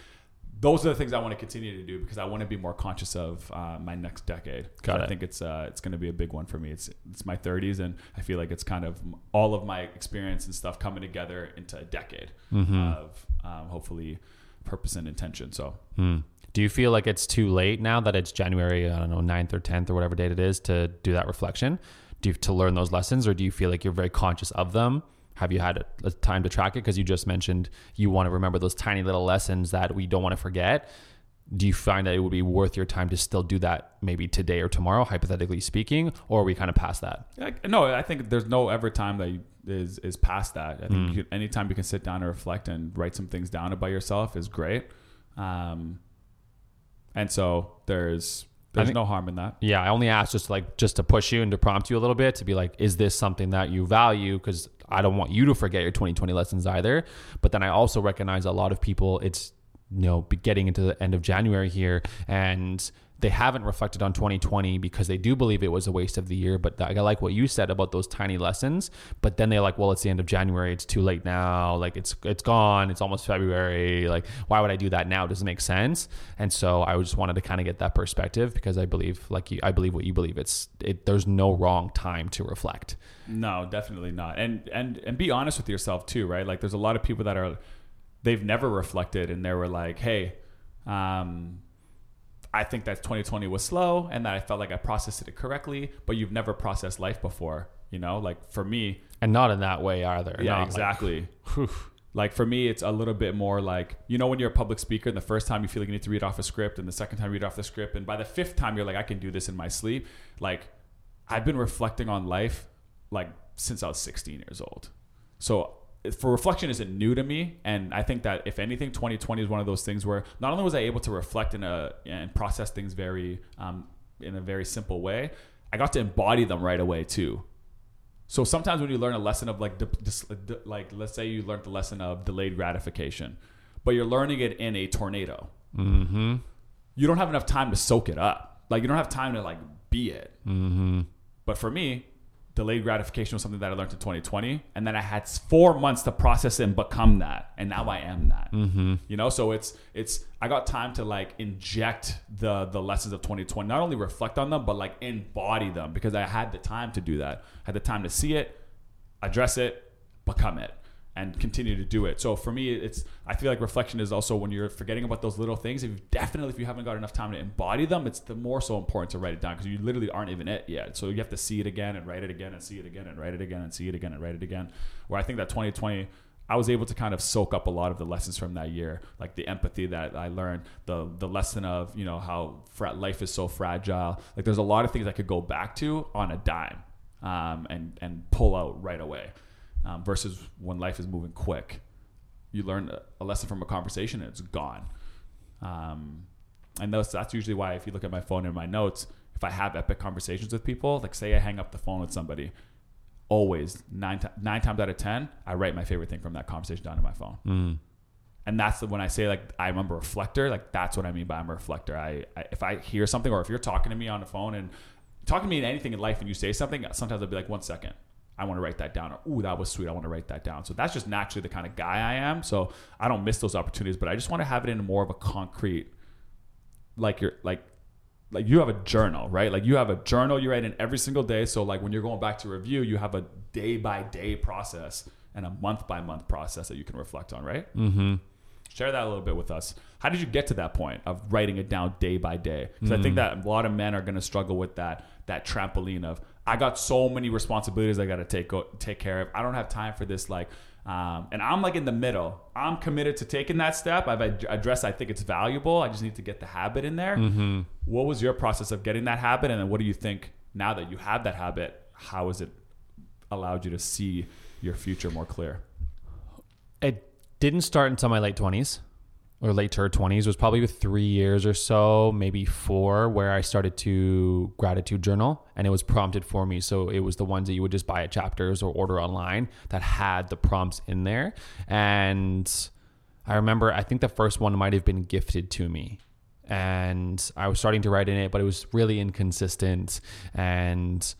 those are the things I want to continue to do because I want to be more conscious of uh, my next decade. Got I it. think it's uh, it's going to be a big one for me. It's it's my 30s, and I feel like it's kind of all of my experience and stuff coming together into a decade Mm-hmm. of um, hopefully purpose and intention. So Hmm. Do you feel like it's too late now that it's January, I don't know, 9th or 10th or whatever date it is to do that reflection? Do you to learn those lessons or do you feel like you're very conscious of them? Have you had a, a time to track it? Because you just mentioned you want to remember those tiny little lessons that we don't want to forget. Do you find that it would be worth your time to still do that maybe today or tomorrow, hypothetically speaking, or are we kind of past that? No, I think there's no ever time that you, is is past that. I think you, anytime you can sit down and reflect and write some things down about yourself is great. Um, and so there's there's think- no harm in that. Yeah, I only asked just like just to push you and to prompt you a little bit to be like, is this something that you value? Because I don't want you to forget your 2020 lessons either. But then I also recognize a lot of people. It's you know getting into the end of January here, and they haven't reflected on 2020 because they do believe it was a waste of the year. But I like what you said about those tiny lessons. But then they're like, well, it's the end of January. It's too late now. Like it's it's gone. It's almost February. Like why would I do that now? It doesn't make sense. And so I just wanted to kind of get that perspective because I believe, like you, I believe what you believe. It's it. There's no wrong time to reflect. No, definitely not. And and and be honest with yourself too, right? Like there's a lot of people that are they've never reflected and they were like, "Hey, um I think that 2020 was slow and that I felt like I processed it correctly, but you've never processed life before, you know? Like for me, And not in that way either. yeah, Not exactly. whew. Like for me, it's a little bit more like you know when you're a public speaker, and the first time you feel like you need to read off a script, and the second time you read off the script, and by the fifth time you're like, I can do this in my sleep. Like I've been reflecting on life like since I was 16 years old. So for reflection isn't new to me, and I think that if anything, 2020 is one of those things where not only was I able to reflect in a and process things very um, in a very simple way, I got to embody them right away too. So sometimes when you learn a lesson of like, de- dis- de- like let's say you learned the lesson of delayed gratification, but you're learning it in a tornado. Mm-hmm. You don't have enough time to soak it up. Like you don't have time to like be it. Mm-hmm. But for me, delayed gratification was something that I learned in 2020, and then I had four months to process and become that, and now I am that. Mm-hmm. You know, so it's it's I got time to like inject the the lessons of 2020, not only reflect on them, but like embody them because I had the time to do that. I had the time to see it, address it, become it, and continue to do it. So for me, it's I feel like reflection is also when you're forgetting about those little things. If definitely if you haven't got enough time to embody them, it's the more so important to write it down because you literally aren't even it yet. So you have to see it again and write it again and see it again and write it again and see it again and write it again. Where I think that 2020 I was able to kind of soak up a lot of the lessons from that year, like the empathy that I learned, the the lesson of you know how fra- life is so fragile. Like there's a lot of things I could go back to on a dime, um, and and pull out right away, um, versus when life is moving quick, you learn a, lesson from a conversation and it's gone. Um, and that's that's usually why if you look at my phone and my notes, if I have epic conversations with people, like say I hang up the phone with somebody, always nine ti nine times out of ten, I write my favorite thing from that conversation down to my phone. Mm. And that's the, when I say like I'm a reflector, like that's what I mean by I'm a reflector. I, I if I hear something or if you're talking to me on the phone and talking to me in anything in life and you say something, sometimes I'll be like one second. I want to write that down. Or, ooh, that was sweet. I want to write that down. So that's just naturally the kind of guy I am. So I don't miss those opportunities, but I just want to have it in more of a concrete, like you're like, like you have a journal, right? Like you have a journal you write in every single day. So like when you're going back to review, you have a day by day process and a month by month process that you can reflect on, right? Mm-hmm. Share that a little bit with us. How did you get to that point of writing it down day by day? Because I think that a lot of men are going to struggle with that that trampoline of I got so many responsibilities I got to take take care of. I don't have time for this like um, and I'm like in the middle. I'm committed to taking that step. I've ad- addressed. I think it's valuable. I just need to get the habit in there. Mm-hmm. What was your process of getting that habit, and then what do you think now that you have that habit? How has it allowed you to see your future more clear? It didn't start until my late 20s or later 20s. Was probably three years or so, maybe four, where I started to gratitude journal and it was prompted for me. So it was the ones that you would just buy at chapters or order online that had the prompts in there. And I remember, I think the first one might have been gifted to me. And I was starting to write in it, but it was really inconsistent. And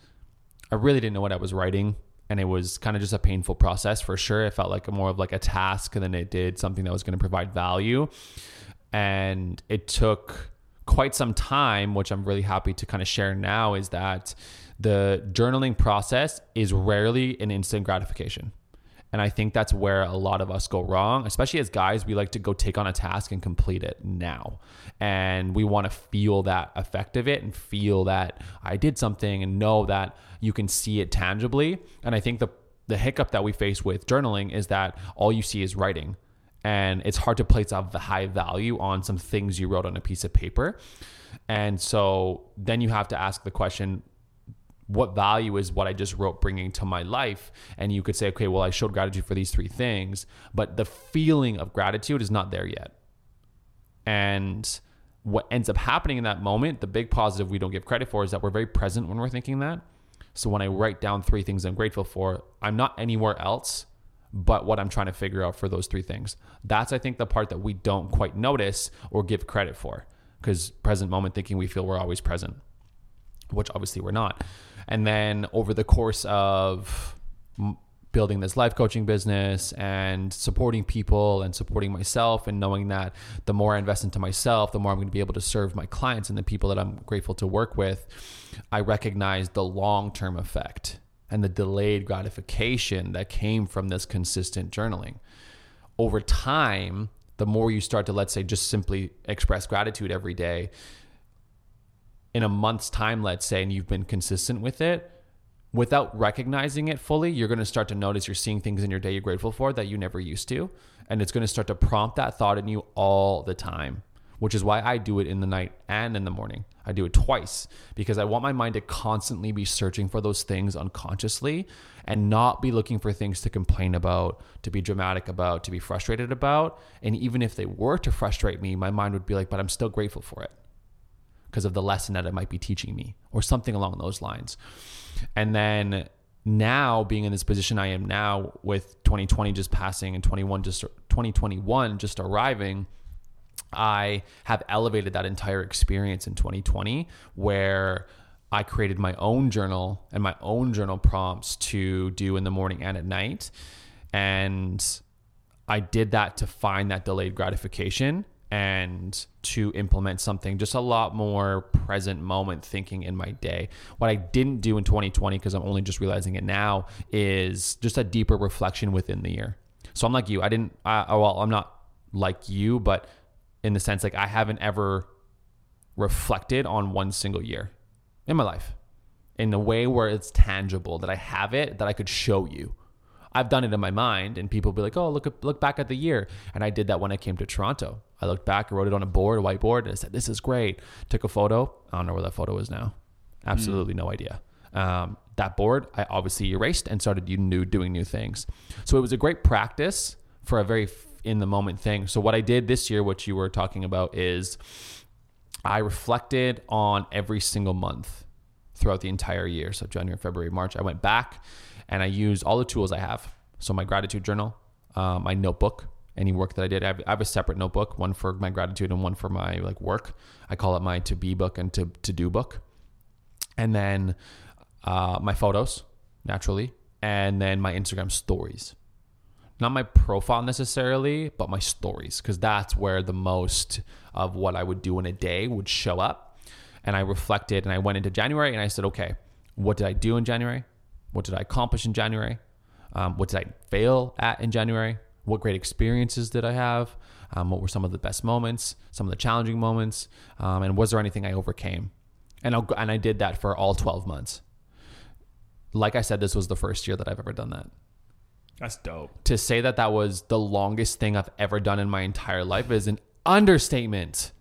I really didn't know what I was writing and it was kind of just a painful process for sure. It felt like more of like a task than it did something that was going to provide value. And it took quite some time, which I'm really happy to kind of share now, is that the journaling process is rarely an instant gratification. And I think that's where a lot of us go wrong, especially as guys. We like to go take on a task and complete it now. And we want to feel that effect of it and feel that I did something and know that you can see it tangibly. And I think the, the hiccup that we face with journaling is that all you see is writing. And it's hard to place a high value on some things you wrote on a piece of paper. And so then you have to ask the question what value is what I just wrote bringing to my life? And you could say, okay, well, I showed gratitude for these three things, but the feeling of gratitude is not there yet. And what ends up happening in that moment, the big positive we don't give credit for is that we're very present when we're thinking that. So when I write down three things I'm grateful for, I'm not anywhere else but what I'm trying to figure out for those three things. That's, I think, the part that we don't quite notice or give credit for because present moment thinking we feel we're always present, which obviously we're not. And then over the course of building this life coaching business and supporting people and supporting myself and knowing that the more I invest into myself, the more I'm going to be able to serve my clients and the people that I'm grateful to work with, I recognize the long term effect and the delayed gratification that came from this consistent journaling. Over time, the more you start to, let's say, just simply express gratitude every day, in a month's time, let's say, and you've been consistent with it, without recognizing it fully, you're going to start to notice you're seeing things in your day you're grateful for that you never used to. And it's going to start to prompt that thought in you all the time, which is why I do it in the night and in the morning. I do it twice because I want my mind to constantly be searching for those things unconsciously and not be looking for things to complain about, to be dramatic about, to be frustrated about. And even if they were to frustrate me, my mind would be like, but I'm still grateful for it because of the lesson that it might be teaching me or something along those lines. And then now being in this position I am now with 2020 just passing and 21 just 2021 just arriving, I have elevated that entire experience in 2020 where I created my own journal and my own journal prompts to do in the morning and at night. And I did that to find that delayed gratification and to implement something just a lot more present moment thinking in my day. What I didn't do in 2020, because I'm only just realizing it now, is just a deeper reflection within the year. So I'm like you. I didn't, I, well, I'm not like you, but in the sense like I haven't ever reflected on one single year in my life in a way where it's tangible, that I have it, that I could show you. I've done it in my mind, and people be like, "Oh, look look back at the year." And I did that when I came to Toronto. I looked back, I wrote it on a board, a whiteboard, and I said, "This is great." Took a photo. I don't know where that photo is now. Absolutely mm. no idea. Um, that board, I obviously erased and started new doing new things. So it was a great practice for a very in the moment thing. So what I did this year, which you were talking about, is I reflected on every single month throughout the entire year. So January, February, March. I went back and I use all the tools I have. So my gratitude journal, uh, my notebook, any work that I did. I have, I have, a separate notebook, one for my gratitude and one for my like work. I call it my to be book and to to do book. And then uh, my photos, naturally, and then my Instagram stories. Not my profile necessarily, but my stories, because that's where the most of what I would do in a day would show up. And I reflected and I went into January and I said, okay, what did I do in January? What did I accomplish in January? Um, what did I fail at in January? What great experiences did I have? Um, what were some of the best moments? Some of the challenging moments? Um, and was there anything I overcame? And, I'll, and I did that for all 12 months. Like I said, this was the first year that I've ever done that. That's dope. To say that that was the longest thing I've ever done in my entire life is an understatement.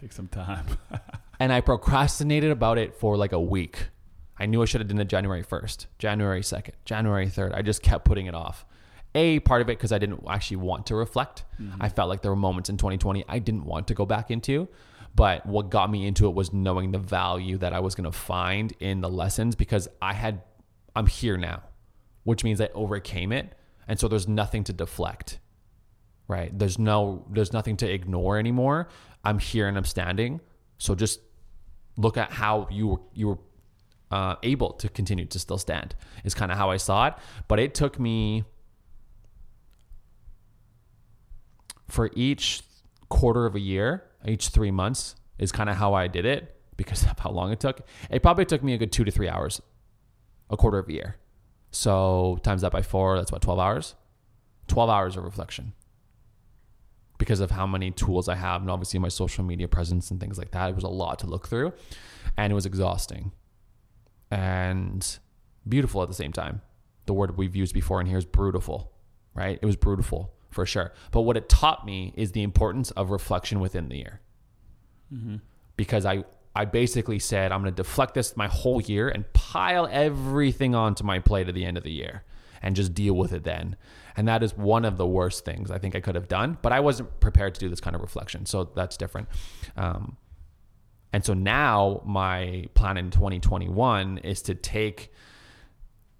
Take some time. and I procrastinated about it for like a week. I knew I should have done it January 1st, January 2nd, January 3rd. I just kept putting it off. A part of it because I didn't actually want to reflect. Mm-hmm. I felt like there were moments in 2020 I didn't want to go back into. But what got me into it was knowing the value that I was going to find in the lessons because I had, I'm here now, which means I overcame it. And so there's nothing to deflect, right? There's no, there's nothing to ignore anymore. I'm here and I'm standing. So just look at how you were, you were uh, able to continue to still stand is kind of how I saw it. But it took me for each quarter of a year, each three months is kind of how I did it because of how long it took. It probably took me a good two to three hours, a quarter of a year. So times that by four, that's what, 12 hours? 12 hours of reflection because of how many tools I have and obviously my social media presence and things like that. It was a lot to look through and it was exhausting and beautiful at the same time. The word we've used before in here is brutal, right? It was brutal for sure. But what it taught me is the importance of reflection within the year. Because I I basically said I'm going to deflect this my whole year and pile everything onto my plate at the end of the year and just deal with it then. And that is one of the worst things I think I could have done, but I wasn't prepared to do this kind of reflection. So that's different. Um, and so now my plan in 2021 is to take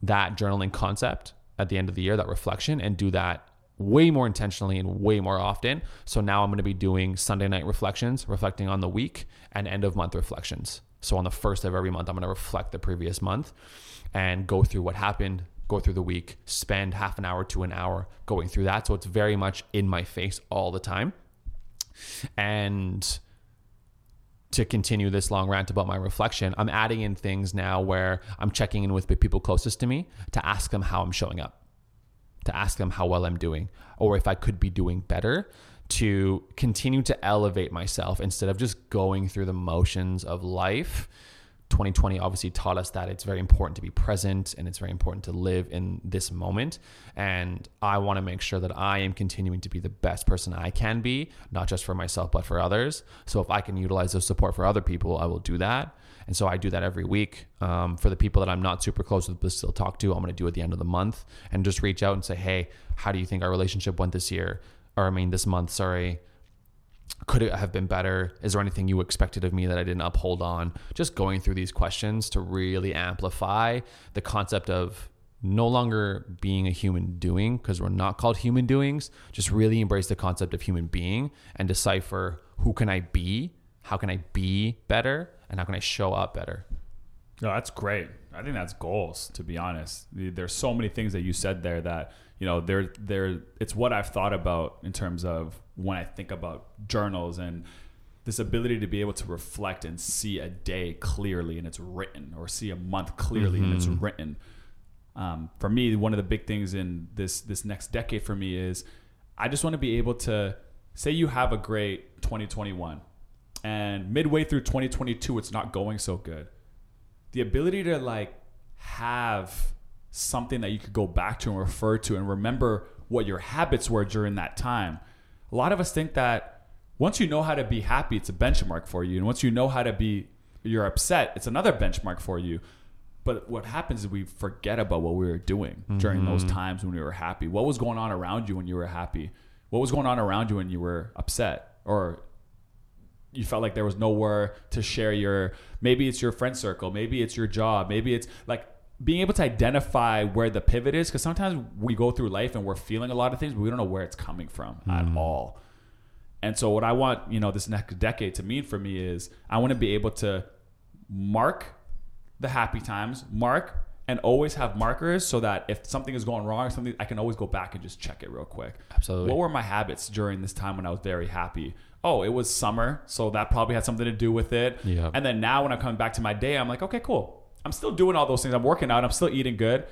that journaling concept at the end of the year, that reflection, and do that way more intentionally and way more often. So now I'm going to be doing Sunday night reflections, reflecting on the week, and end of month reflections. So on the first of every month, I'm going to reflect the previous month and go through what happened, go through the week, spend half an hour to an hour going through that. So it's very much in my face all the time. And to continue this long rant about my reflection, I'm adding in things now where I'm checking in with the people closest to me to ask them how I'm showing up, to ask them how well I'm doing, or if I could be doing better, to continue to elevate myself instead of just going through the motions of life. 2020 obviously taught us that it's very important to be present and it's very important to live in this moment. And I want to make sure that I am continuing to be the best person I can be, not just for myself, but for others. So if I can utilize those support for other people, I will do that. And so I do that every week. Um, for the people that I'm not super close with, but still talk to, I'm going to do at the end of the month and just reach out and say, hey, how do you think our relationship went this year? Or I mean, this month, sorry could it have been better? Is there anything you expected of me that I didn't uphold on? Just going through these questions to really amplify the concept of no longer being a human doing because we're not called human doings. Just really embrace the concept of human being and decipher who can I be? How can I be better? And how can I show up better? No, that's great. I think that's goals. To be honest, there's so many things that you said there that you know they're they're it's what I've thought about in terms of when I think about journals and this ability to be able to reflect and see a day clearly and it's written, or see a month clearly and it's written. Um, for me, one of the big things in this this next decade for me is I just want to be able to say you have a great 2021 and midway through 2022 it's not going so good the ability to like have something that you could go back to and refer to and remember what your habits were during that time. A lot of us think that once you know how to be happy, it's a benchmark for you. And once you know how to be, you're upset, it's another benchmark for you. But what happens is we forget about what we were doing during those mm-hmm. times when we were happy. What was going on around you when you were happy? What was going on around you when you were upset? Or you felt like there was nowhere to share your maybe it's your friend circle maybe it's your job maybe it's like being able to identify where the pivot is because sometimes we go through life and we're feeling a lot of things but we don't know where it's coming from at mm. all and so what i want you know this next decade to mean for me is i want to be able to mark the happy times mark and always have markers so that if something is going wrong or something i can always go back and just check it real quick Absolutely. what were my habits during this time when I was very happy? Oh, it was summer, so that probably had something to do with it. Yeah. And then now when I'm coming back to my day, I'm like, okay, cool. I'm still doing all those things. I'm working out. I'm still eating good.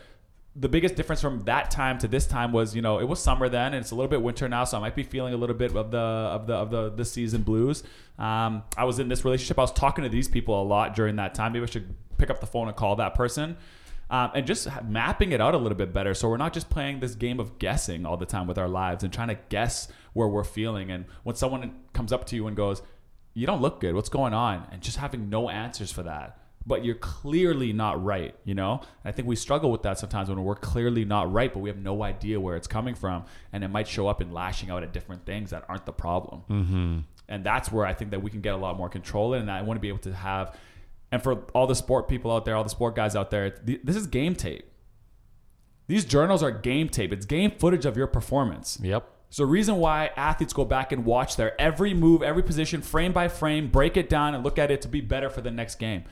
The biggest difference from that time to this time was, you know, it was summer then, and it's a little bit winter now, so I might be feeling a little bit of the of the of the the season blues. Um, I was in this relationship. I was talking to these people a lot during that time. Maybe I should pick up the phone and call that person um, and just mapping it out a little bit better. So we're not just playing this game of guessing all the time with our lives and trying to guess where we're feeling. And when someone comes up to you and goes, "You don't look good. What's going on?" and just having no answers for that, but you're clearly not right, you know? I think we struggle with that sometimes when we're clearly not right, but we have no idea where it's coming from. And it might show up in lashing out at different things that aren't the problem. Mm-hmm. And that's where I think that we can get a lot more control in. And I want to be able to have, and for all the sport people out there, all the sport guys out there, this is game tape. These journals are game tape. It's game footage of your performance. Yep. So the reason why athletes go back and watch their every move, every position, frame by frame, break it down and look at it to be better for the next game.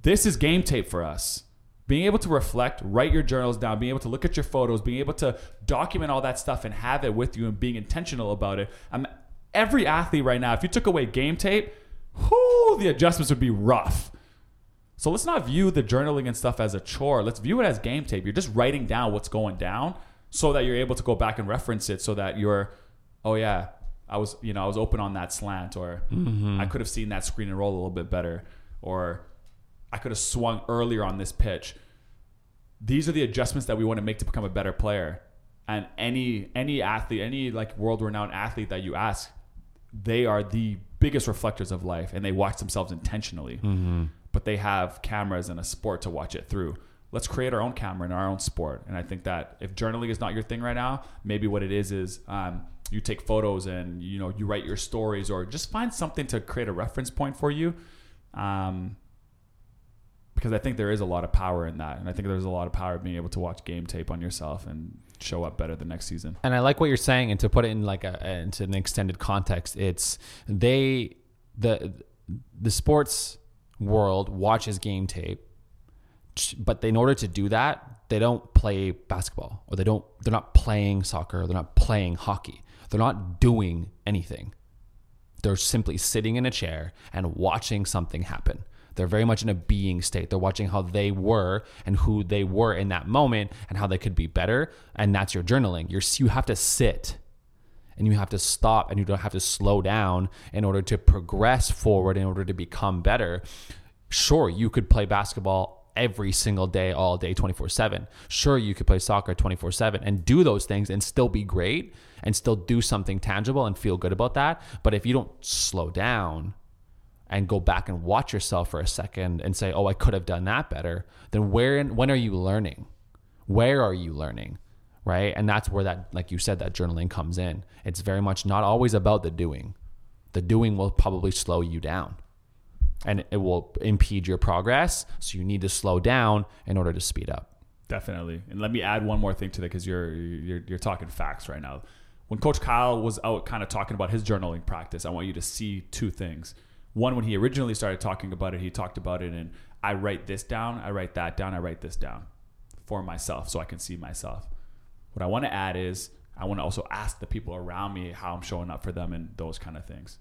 This is game tape for us. Being able to reflect, write your journals down, being able to look at your photos, being able to document all that stuff and have it with you and being intentional about it. I'm, every athlete right now, if you took away game tape, whoo, the adjustments would be rough. So let's not view the journaling and stuff as a chore. Let's view it as game tape. You're just writing down what's going down so that you're able to go back and reference it so that you're, oh yeah, I was, you know, I was open on that slant or Mm-hmm. I could have seen that screen and roll a little bit better or I could have swung earlier on this pitch. These are the adjustments that we want to make to become a better player. And any any athlete, any like world renowned athlete that you ask, they are the biggest reflectors of life and they watch themselves intentionally. Mm-hmm. But they have cameras and a sport to watch it through. Let's create our own camera in our own sport. And I think that if journaling is not your thing right now, maybe what it is is um, you take photos and you know you write your stories or just find something to create a reference point for you. Um, because I think there is a lot of power in that, and I think there's a lot of power of being able to watch game tape on yourself and show up better the next season. And I like what you're saying, and to put it in like a into an extended context, it's they the the sports world watches game tape, but in order to do that, they don't play basketball or they don't they're not playing soccer, they're not playing hockey, they're not doing anything. They're simply sitting in a chair and watching something happen. They're very much in a being state. They're watching how they were and who they were in that moment and how they could be better. And that's your journaling. You're, you have to sit and you have to stop and you don't have to slow down in order to progress forward, in order to become better. Sure, you could play basketball every single day, all day, 24 7. Sure, you could play soccer 24 7 and do those things and still be great and still do something tangible and feel good about that. But if you don't slow down, and go back and watch yourself for a second and say, "Oh, I could have done that better," then where when are you learning? Where are you learning? Right? And that's where that like you said that journaling comes in. It's very much not always about the doing. The doing will probably slow you down. And it will impede your progress, so you need to slow down in order to speed up. Definitely. And let me add one more thing to that because you're, you're you're talking facts right now. When Coach Kyle was out kind of talking about his journaling practice, I want you to see two things one when he originally started talking about it he talked about it and i write this down i write that down i write this down for myself so i can see myself. What i want to add is i want to also ask the people around me how i'm showing up for them and those kind of things.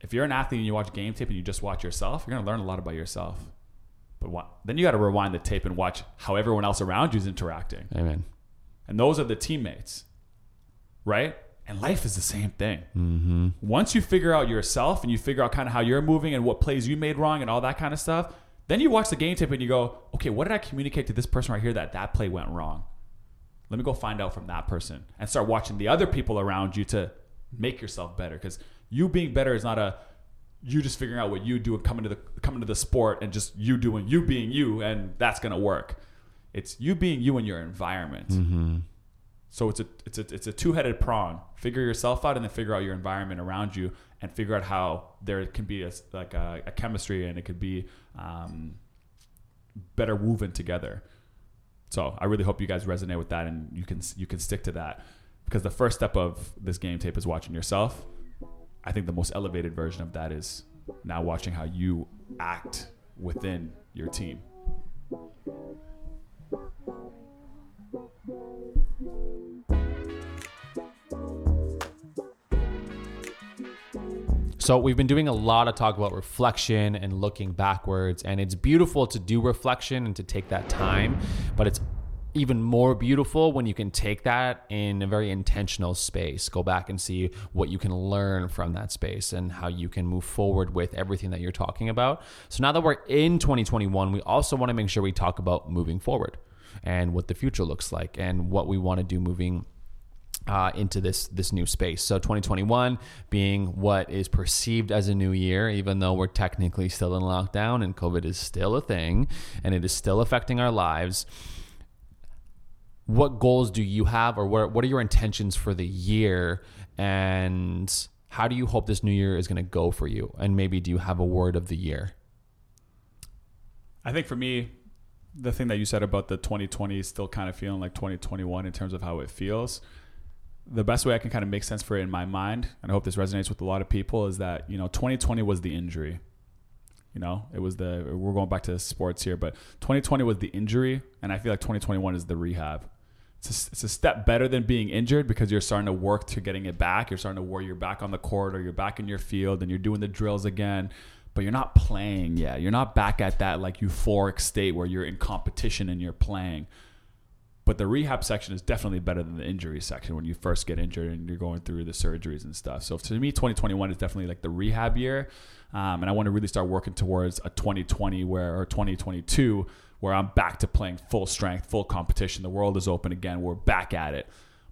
If you're an athlete and you watch game tape and you just watch yourself you're going to learn a lot about yourself. But what, then you got to rewind the tape and watch how everyone else around you is interacting. Amen. and those are the teammates right and life is the same thing. Mm-hmm. Once you figure out yourself and you figure out kind of how you're moving and what plays you made wrong and all that kind of stuff, then you watch the game tape and you go, okay, what did I communicate to this person right here that that play went wrong? Let me go find out from that person and start watching the other people around you to make yourself better. Because you being better is not a you just figuring out what you do and coming to the coming to the sport and just you doing you being you and that's gonna work. It's you being you in your environment. Mm-hmm. So it's a it's a it's a two headed prong. Figure yourself out, and then figure out your environment around you, and figure out how there can be a like a, a chemistry, and it could be um, better woven together. So I really hope you guys resonate with that, and you can you can stick to that, because the first step of this game tape is watching yourself. I think the most elevated version of that is now watching how you act within your team. So we've been doing a lot of talk about reflection and looking backwards, and it's beautiful to do reflection and to take that time, but it's even more beautiful when you can take that in a very intentional space. Go back and see what you can learn from that space and how you can move forward with everything that you're talking about. So now that we're in 2021, we also want to make sure we talk about moving forward and what the future looks like and what we want to do moving uh, into this this new space. So 2021 being what is perceived as a new year, even though we're technically still in lockdown and COVID is still a thing and it is still affecting our lives. What goals do you have, or what what are your intentions for the year, and how do you hope this new year is going to go for you? And maybe do you have a word of the year? I think for me, the thing that you said about the 2020 is still kind of feeling like 2021 in terms of how it feels the best way I can kind of make sense for it in my mind, and I hope this resonates with a lot of people, is that you know 2020 was the injury. You know, it was the we're going back to sports here, but 2020 was the injury, and I feel like 2021 is the rehab. It's a, it's a step better than being injured because you're starting to work to getting it back. You're starting to work. You're back on the court, or you're back in your field, and you're doing the drills again. But you're not playing yet. You're not back at that like euphoric state where you're in competition and you're playing but the rehab section is definitely better than the injury section when you first get injured and you're going through the surgeries and stuff. So to me, 2021 is definitely like the rehab year, um, and I want to really start working towards a 2020 where or 2022 where I'm back to playing full strength, full competition. The world is open again. We're back at it.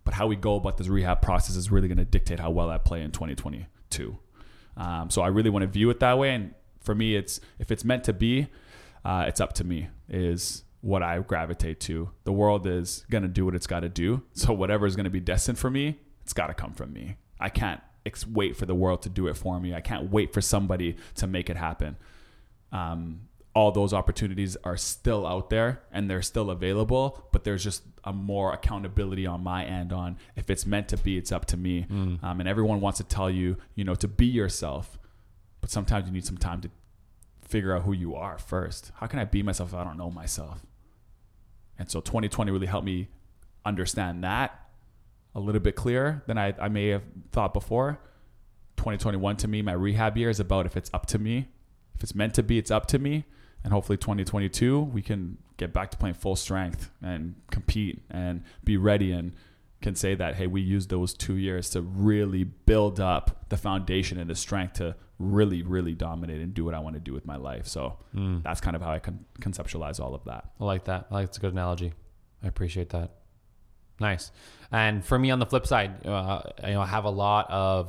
But how we go about this rehab process is really going to dictate how well I play in 2022. Um, so I really want to view it that way. And for me, it's if it's meant to be, uh, it's up to me. Is what I gravitate to. The world is going to do what it's got to do. So whatever is going to be destined for me, it's got to come from me. I can't ex- wait for the world to do it for me. I can't wait for somebody to make it happen. Um, all those opportunities are still out there and they're still available, but there's just a more accountability on my end on if it's meant to be, it's up to me. Mm. Um, and everyone wants to tell you, you know, to be yourself, but sometimes you need some time to figure out who you are first. How can I be myself if I don't know myself? And so 2020 really helped me understand that a little bit clearer than I, I may have thought before. 2021 to me, my rehab year is about if it's up to me. If it's meant to be, it's up to me. And hopefully 2022, we can get back to playing full strength and compete and be ready and can say that, hey, we used those two years to really build up the foundation and the strength to really, really dominate and do what I want to do with my life. So mm. that's kind of how I can conceptualize all of that. I like that. I like it's a good analogy. I appreciate that. Nice. And for me, on the flip side, uh, you know, I have a lot of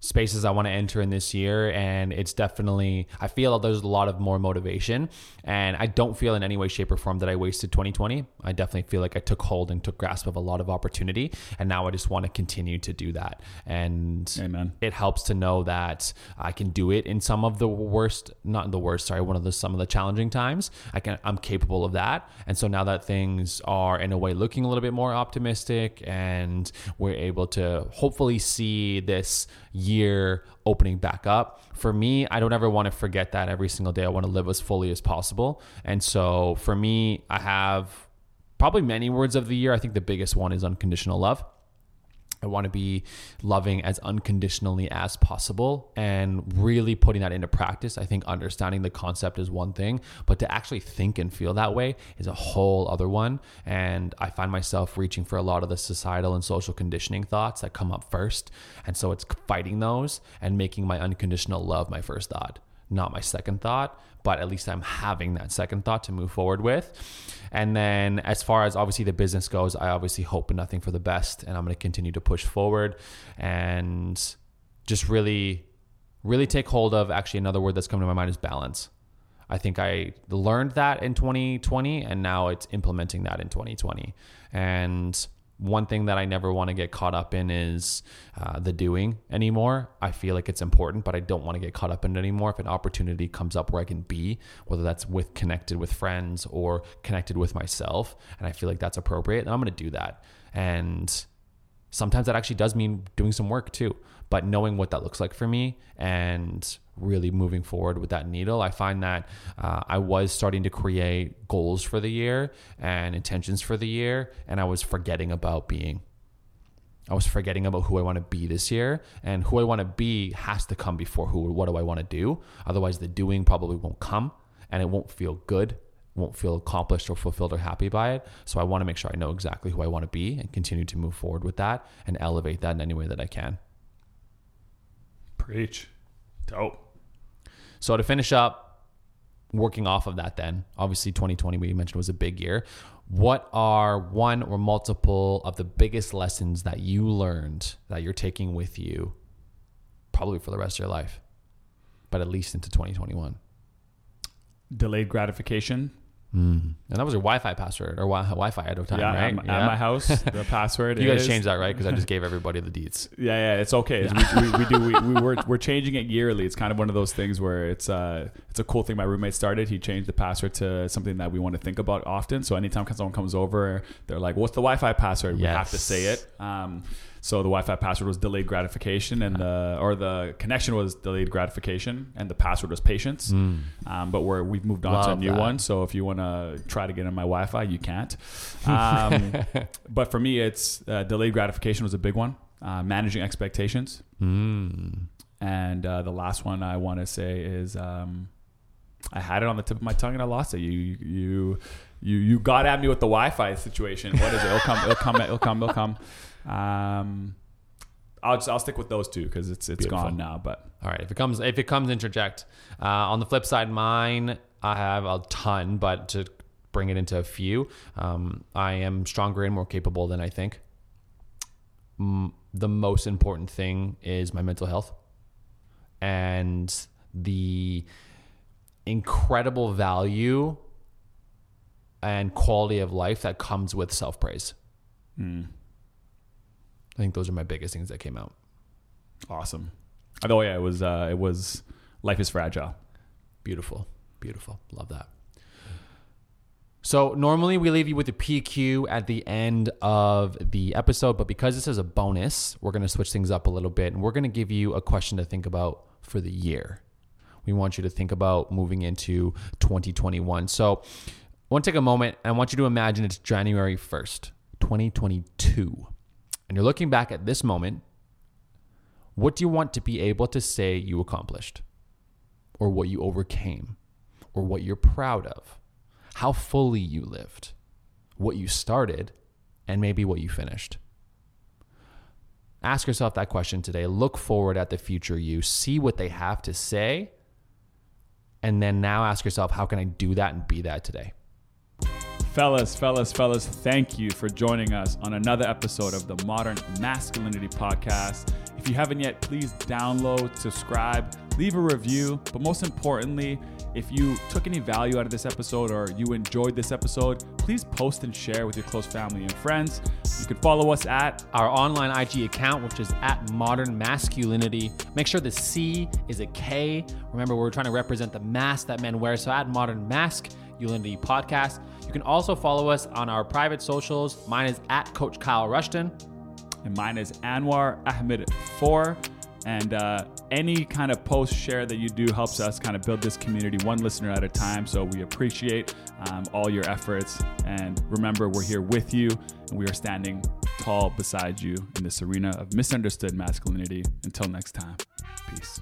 spaces I want to enter in this year. And it's definitely, I feel there's a lot of more motivation. And I don't feel in any way, shape, or form that I wasted 2020. I definitely feel like I took hold and took grasp of a lot of opportunity. And now I just want to continue to do that. And Amen. it helps to know that I can do it in some of the worst, not the worst, sorry, one of the some of the challenging times. I can I'm capable of that. And so now that things are in a way looking a little bit more optimistic and we're able to hopefully see this year opening back up. For me, I don't ever want to forget that every single day. I want to live as fully as possible. And so for me, I have probably many words of the year. I think the biggest one is unconditional love. I want to be loving as unconditionally as possible and really putting that into practice. I think understanding the concept is one thing, but to actually think and feel that way is a whole other one. And I find myself reaching for a lot of the societal and social conditioning thoughts that come up first. And so it's fighting those and making my unconditional love my first thought not my second thought, but at least I'm having that second thought to move forward with. And then as far as obviously the business goes, I obviously hope nothing for the best and I'm going to continue to push forward and just really really take hold of actually another word that's coming to my mind is balance. I think I learned that in 2020 and now it's implementing that in 2020. And one thing that I never want to get caught up in is uh, the doing anymore. I feel like it's important, but I don't want to get caught up in it anymore. If an opportunity comes up where I can be, whether that's with connected with friends or connected with myself, and I feel like that's appropriate, then I'm going to do that. And sometimes that actually does mean doing some work too but knowing what that looks like for me and really moving forward with that needle i find that uh, i was starting to create goals for the year and intentions for the year and i was forgetting about being I was forgetting about who I want to be this year, and who I want to be has to come before who. What do I want to do? Otherwise, the doing probably won't come, and it won't feel good won't feel accomplished or fulfilled or happy by it. So I want to make sure I know exactly who I want to be and continue to move forward with that and elevate that in any way that I can. Preach. Dope. So to finish up, working off of that, then obviously 2020 we mentioned was a big year. What are one or multiple of the biggest lessons that you learned that you're taking with you, probably for the rest of your life, but at least into 2021? Delayed gratification. Mm. And that was your Wi-Fi password or wi- Wi-Fi at the time, yeah, right? at, my- at my house, the password. you guys changed that, right? Because I just gave everybody the deets. Yeah, yeah, it's okay. We, we, we do. We, we we're, we're changing it yearly. It's kind of one of those things where it's uh it's a cool thing. My roommate started. He changed the password to something that we want to think about often. So anytime someone comes over, they're like, "What's the Wi-Fi password?" We have to say it. Um, so the Wi-Fi password was delayed gratification, and the or the connection was delayed gratification, and the password was patience. Mm. Um, but we're we've moved on to a new that. one. So if you want to try to get on my Wi-Fi, you can't. Um, but for me, it's uh, delayed gratification was a big one. Uh, managing expectations, Mm. and uh, the last one I want to say is um, I had it on the tip of my tongue and I lost it. You you you you got at me with the Wi-Fi situation. What is it? It'll come. It'll come. It'll come. It'll come. Um, I'll just I'll stick with those two because it's it's Beautiful. gone now. But All right. If it comes, if it comes, interject. Uh, on the flip side, mine, I have a ton, but to bring it into a few, um, I am stronger and more capable than I think. Mm, the most important thing is my mental health and the incredible value and quality of life that comes with self praise. mm, I think those are my biggest things that came out. awesome. Oh yeah, it was uh, it was life is fragile. Beautiful. Beautiful. Love that. So normally we leave you with a PQ at the end of the episode, but because this is a bonus, we're going to switch things up a little bit and we're going to give you a question to think about for the year. We want you to think about moving into 2021. So I want to take a moment and I want you to imagine it's January 1st, 2022. And you're looking back at this moment. What do you want to be able to say you accomplished? or what you overcame, or what you're proud of, how fully you lived, what you started, and maybe what you finished. Ask yourself that question today. Look forward at the future you, see what they have to say, and then now ask yourself, how can I do that and be that today? Fellas, fellas, fellas, thank you for joining us on another episode of the Modern Maskulinity Podcast. If you haven't yet, please download, subscribe, leave a review. But most importantly, if you took any value out of this episode or you enjoyed this episode, please post and share with your close family and friends. You can follow us at Our online IG account, which is at Modern Maskulinity. Make sure the C is a K. Remember, we're trying to represent the mask that men wear. So at Modern Maskulinity Podcast. You can also follow us on our private socials. Mine is at Coach Kyle Rushton. and mine is Anwar Ahmed 4. And uh, any kind of post share that you do helps us kind of build this community one listener at a time. So we appreciate um, all your efforts. And remember, we're here with you and we are standing tall beside you in this arena of misunderstood masculinity. Until next time, peace.